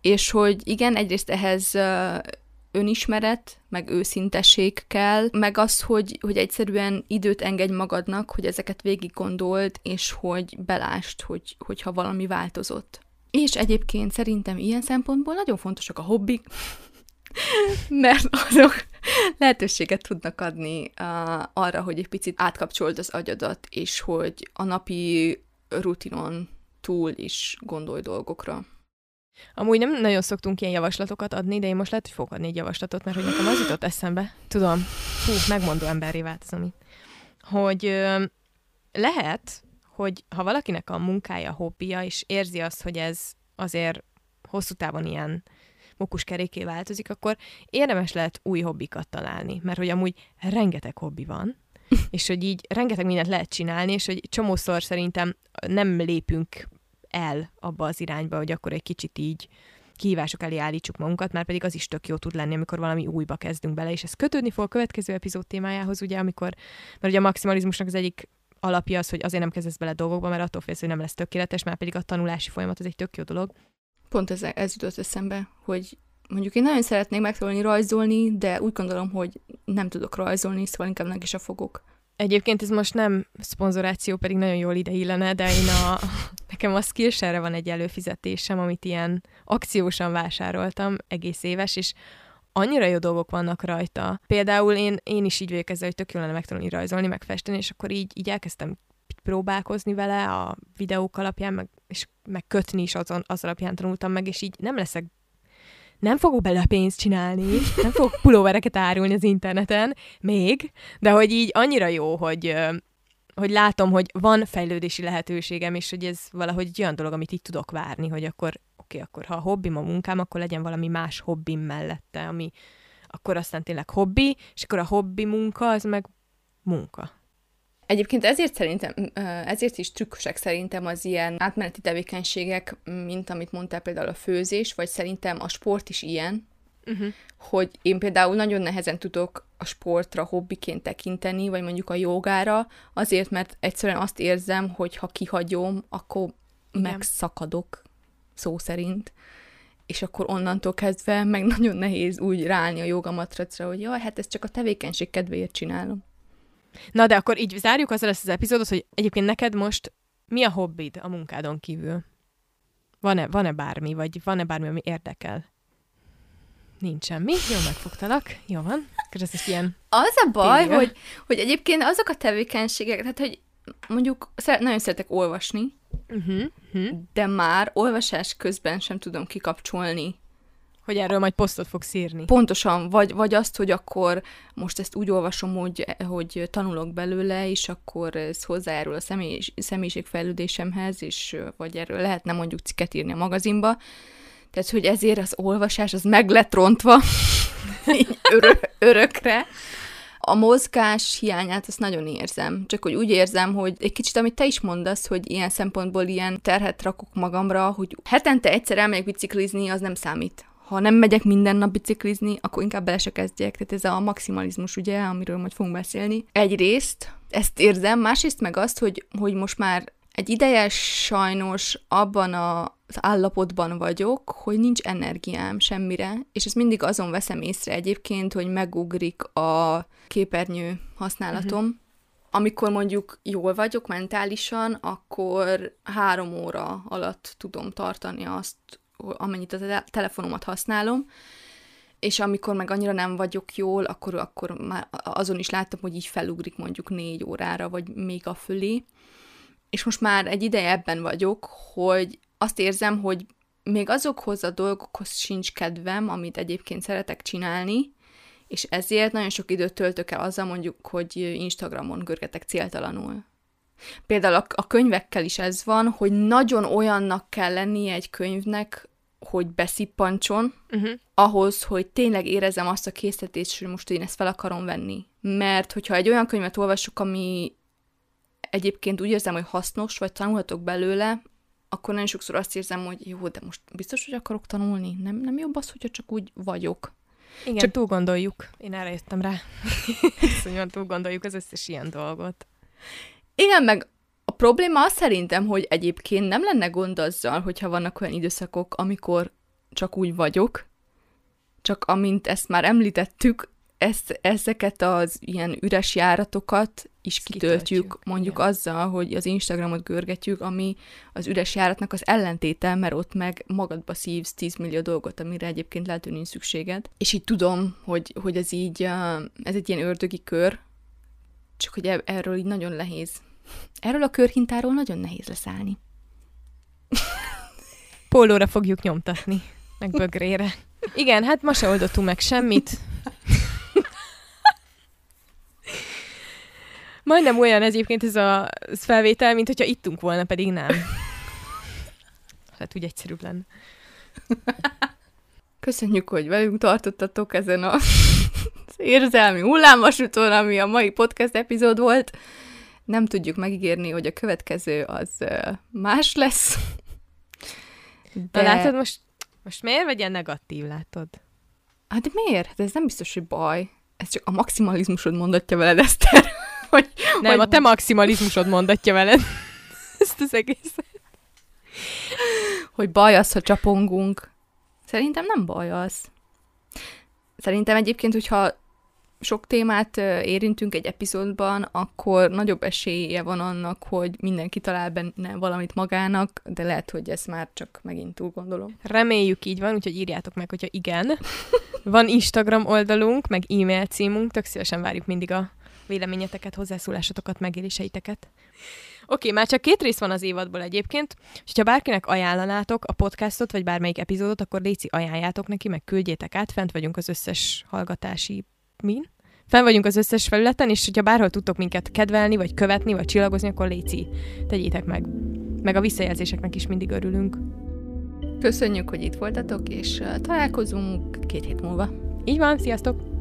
és hogy igen, egyrészt ehhez önismeret, meg őszintesség kell, meg az, hogy, hogy egyszerűen időt engedj magadnak, hogy ezeket végig gondold, és hogy belást, hogy, hogyha valami változott. És egyébként szerintem ilyen szempontból nagyon fontosak a hobbik, mert azok lehetőséget tudnak adni uh, arra, hogy egy picit átkapcsold az agyadat, és hogy a napi rutinon túl is gondolj dolgokra. Amúgy nem nagyon szoktunk ilyen javaslatokat adni, de én most lehet, hogy fogok adni egy javaslatot, mert hogy nekem az jutott eszembe, tudom, hú, megmondó emberré változom itt, hogy ö, lehet, hogy ha valakinek a munkája, hobbija, és érzi azt, hogy ez azért hosszú távon ilyen mokuskeréké változik, akkor érdemes lehet új hobbikat találni, mert hogy amúgy rengeteg hobbi van, és hogy így rengeteg mindent lehet csinálni, és hogy csomószor szerintem nem lépünk el abba az irányba, hogy akkor egy kicsit így kihívások elé állítsuk magunkat, mert pedig az is tök jó tud lenni, amikor valami újba kezdünk bele, és ez kötődni fog a következő epizód témájához, ugye, amikor, mert ugye a maximalizmusnak az egyik alapja az, hogy azért nem kezdesz bele dolgokba, mert attól félsz, hogy nem lesz tökéletes, már pedig a tanulási folyamat az egy tök jó dolog. Pont ez, ez jutott eszembe, hogy mondjuk én nagyon szeretnék megtanulni rajzolni, de úgy gondolom, hogy nem tudok rajzolni, szóval inkább meg is a fogok. Egyébként ez most nem szponzoráció, pedig nagyon jól ide illene, de én a, nekem a Skillshare van egy előfizetésem, amit ilyen akciósan vásároltam, egész éves, és annyira jó dolgok vannak rajta. Például én, én is így vagyok ezzel, hogy tök jó lenne megtanulni rajzolni, megfesteni, és akkor így, így elkezdtem próbálkozni vele a videók alapján, meg, és meg kötni is azon, az alapján tanultam meg, és így nem leszek nem fogok bele pénzt csinálni, nem fogok pulóvereket árulni az interneten, még, de hogy így annyira jó, hogy, hogy látom, hogy van fejlődési lehetőségem, és hogy ez valahogy egy olyan dolog, amit így tudok várni, hogy akkor oké, okay, akkor ha a hobbim a munkám, akkor legyen valami más hobbim mellette, ami akkor aztán tényleg hobbi, és akkor a hobbi munka, az meg munka. Egyébként ezért szerintem, ezért is trükkösek szerintem az ilyen átmeneti tevékenységek, mint amit mondtál például a főzés, vagy szerintem a sport is ilyen, uh-huh. hogy én például nagyon nehezen tudok a sportra hobbiként tekinteni, vagy mondjuk a jogára, azért, mert egyszerűen azt érzem, hogy ha kihagyom, akkor Igen. megszakadok, szó szerint és akkor onnantól kezdve meg nagyon nehéz úgy ráállni a jogamatracra, hogy jaj, hát ezt csak a tevékenység kedvéért csinálom. Na, de akkor így zárjuk azzal ezt az epizódot, hogy egyébként neked most mi a hobbid a munkádon kívül? Van-e, van-e bármi, vagy van-e bármi, ami érdekel? Nincs semmi. Jó, megfogtalak. Jó van. Akkor ez ilyen... Az a baj, hogy, hogy egyébként azok a tevékenységek, tehát hogy mondjuk szeret, nagyon szeretek olvasni, uh-huh, uh-huh. de már olvasás közben sem tudom kikapcsolni hogy erről majd posztot fogsz írni. Pontosan, vagy, vagy azt, hogy akkor most ezt úgy olvasom, hogy, hogy tanulok belőle, és akkor ez hozzájárul a személy, személyiségfejlődésemhez, és vagy erről lehetne mondjuk cikket írni a magazinba. Tehát, hogy ezért az olvasás az meg lett rontva örö- örökre. A mozgás hiányát azt nagyon érzem. Csak hogy úgy érzem, hogy egy kicsit, amit te is mondasz, hogy ilyen szempontból ilyen terhet rakok magamra, hogy hetente egyszer elmegyek biciklizni, az nem számít ha nem megyek minden nap biciklizni, akkor inkább bele se kezdjek. Tehát ez a maximalizmus, ugye, amiről majd fogunk beszélni. Egyrészt ezt érzem, másrészt meg azt, hogy, hogy most már egy ideje sajnos abban a, az állapotban vagyok, hogy nincs energiám semmire, és ezt mindig azon veszem észre egyébként, hogy megugrik a képernyő használatom. Uh-huh. Amikor mondjuk jól vagyok mentálisan, akkor három óra alatt tudom tartani azt, amennyit a telefonomat használom, és amikor meg annyira nem vagyok jól, akkor, akkor már azon is láttam, hogy így felugrik mondjuk négy órára, vagy még a fölé. És most már egy ideje ebben vagyok, hogy azt érzem, hogy még azokhoz a dolgokhoz sincs kedvem, amit egyébként szeretek csinálni, és ezért nagyon sok időt töltök el azzal mondjuk, hogy Instagramon görgetek céltalanul. Például a, a könyvekkel is ez van, hogy nagyon olyannak kell lennie egy könyvnek, hogy beszippancson, uh-huh. ahhoz, hogy tényleg érezem azt a készítést, hogy most én ezt fel akarom venni. Mert hogyha egy olyan könyvet olvasok, ami egyébként úgy érzem, hogy hasznos, vagy tanulhatok belőle, akkor nagyon sokszor azt érzem, hogy jó, de most biztos, hogy akarok tanulni. Nem, nem jobb az, hogyha csak úgy vagyok. Igen, csak túl gondoljuk. Én erre jöttem rá. Szóval túl gondoljuk az összes ilyen dolgot. Igen, meg probléma az szerintem, hogy egyébként nem lenne gond azzal, hogyha vannak olyan időszakok, amikor csak úgy vagyok, csak amint ezt már említettük, ezt, ezeket az ilyen üres járatokat is kitöltjük, kitöltjük mondjuk igen. azzal, hogy az Instagramot görgetjük, ami az üres járatnak az ellentéte, mert ott meg magadba szívsz 10 millió dolgot, amire egyébként lehet, hogy nincs szükséged. És így tudom, hogy, hogy ez így, ez egy ilyen ördögi kör, csak hogy e- erről így nagyon nehéz. Erről a körhintáról nagyon nehéz leszállni. Pólóra fogjuk nyomtatni, meg bögrére. Igen, hát ma se oldottunk meg semmit. Majdnem olyan egyébként ez a felvétel, mint hogyha ittunk volna, pedig nem. Hát úgy egyszerűbb lenne. Köszönjük, hogy velünk tartottatok ezen a érzelmi hullámvasúton, ami a mai podcast epizód volt. Nem tudjuk megígérni, hogy a következő az más lesz. De... Na látod, most, most miért vagy ilyen negatív, látod? Hát de miért? Hát ez nem biztos, hogy baj. Ez csak a maximalizmusod mondatja veled, Eszter. hogy, nem, hogy... a te maximalizmusod mondatja veled ezt az egészet. Hogy baj az, ha csapongunk. Szerintem nem baj az. Szerintem egyébként, hogyha sok témát érintünk egy epizódban, akkor nagyobb esélye van annak, hogy mindenki talál benne valamit magának, de lehet, hogy ezt már csak megint túl gondolom. Reméljük így van, úgyhogy írjátok meg, hogyha igen. Van Instagram oldalunk, meg e-mail címünk, tök szívesen várjuk mindig a véleményeteket, hozzászólásotokat, megéléseiteket. Oké, okay, már csak két rész van az évadból egyébként, és ha bárkinek ajánlanátok a podcastot, vagy bármelyik epizódot, akkor léci ajánljátok neki, meg küldjétek át, fent vagyunk az összes hallgatási min. Fenn vagyunk az összes felületen, és hogyha bárhol tudtok minket kedvelni, vagy követni, vagy csillagozni, akkor léci, tegyétek meg. Meg a visszajelzéseknek is mindig örülünk. Köszönjük, hogy itt voltatok, és találkozunk két hét múlva. Így van, sziasztok!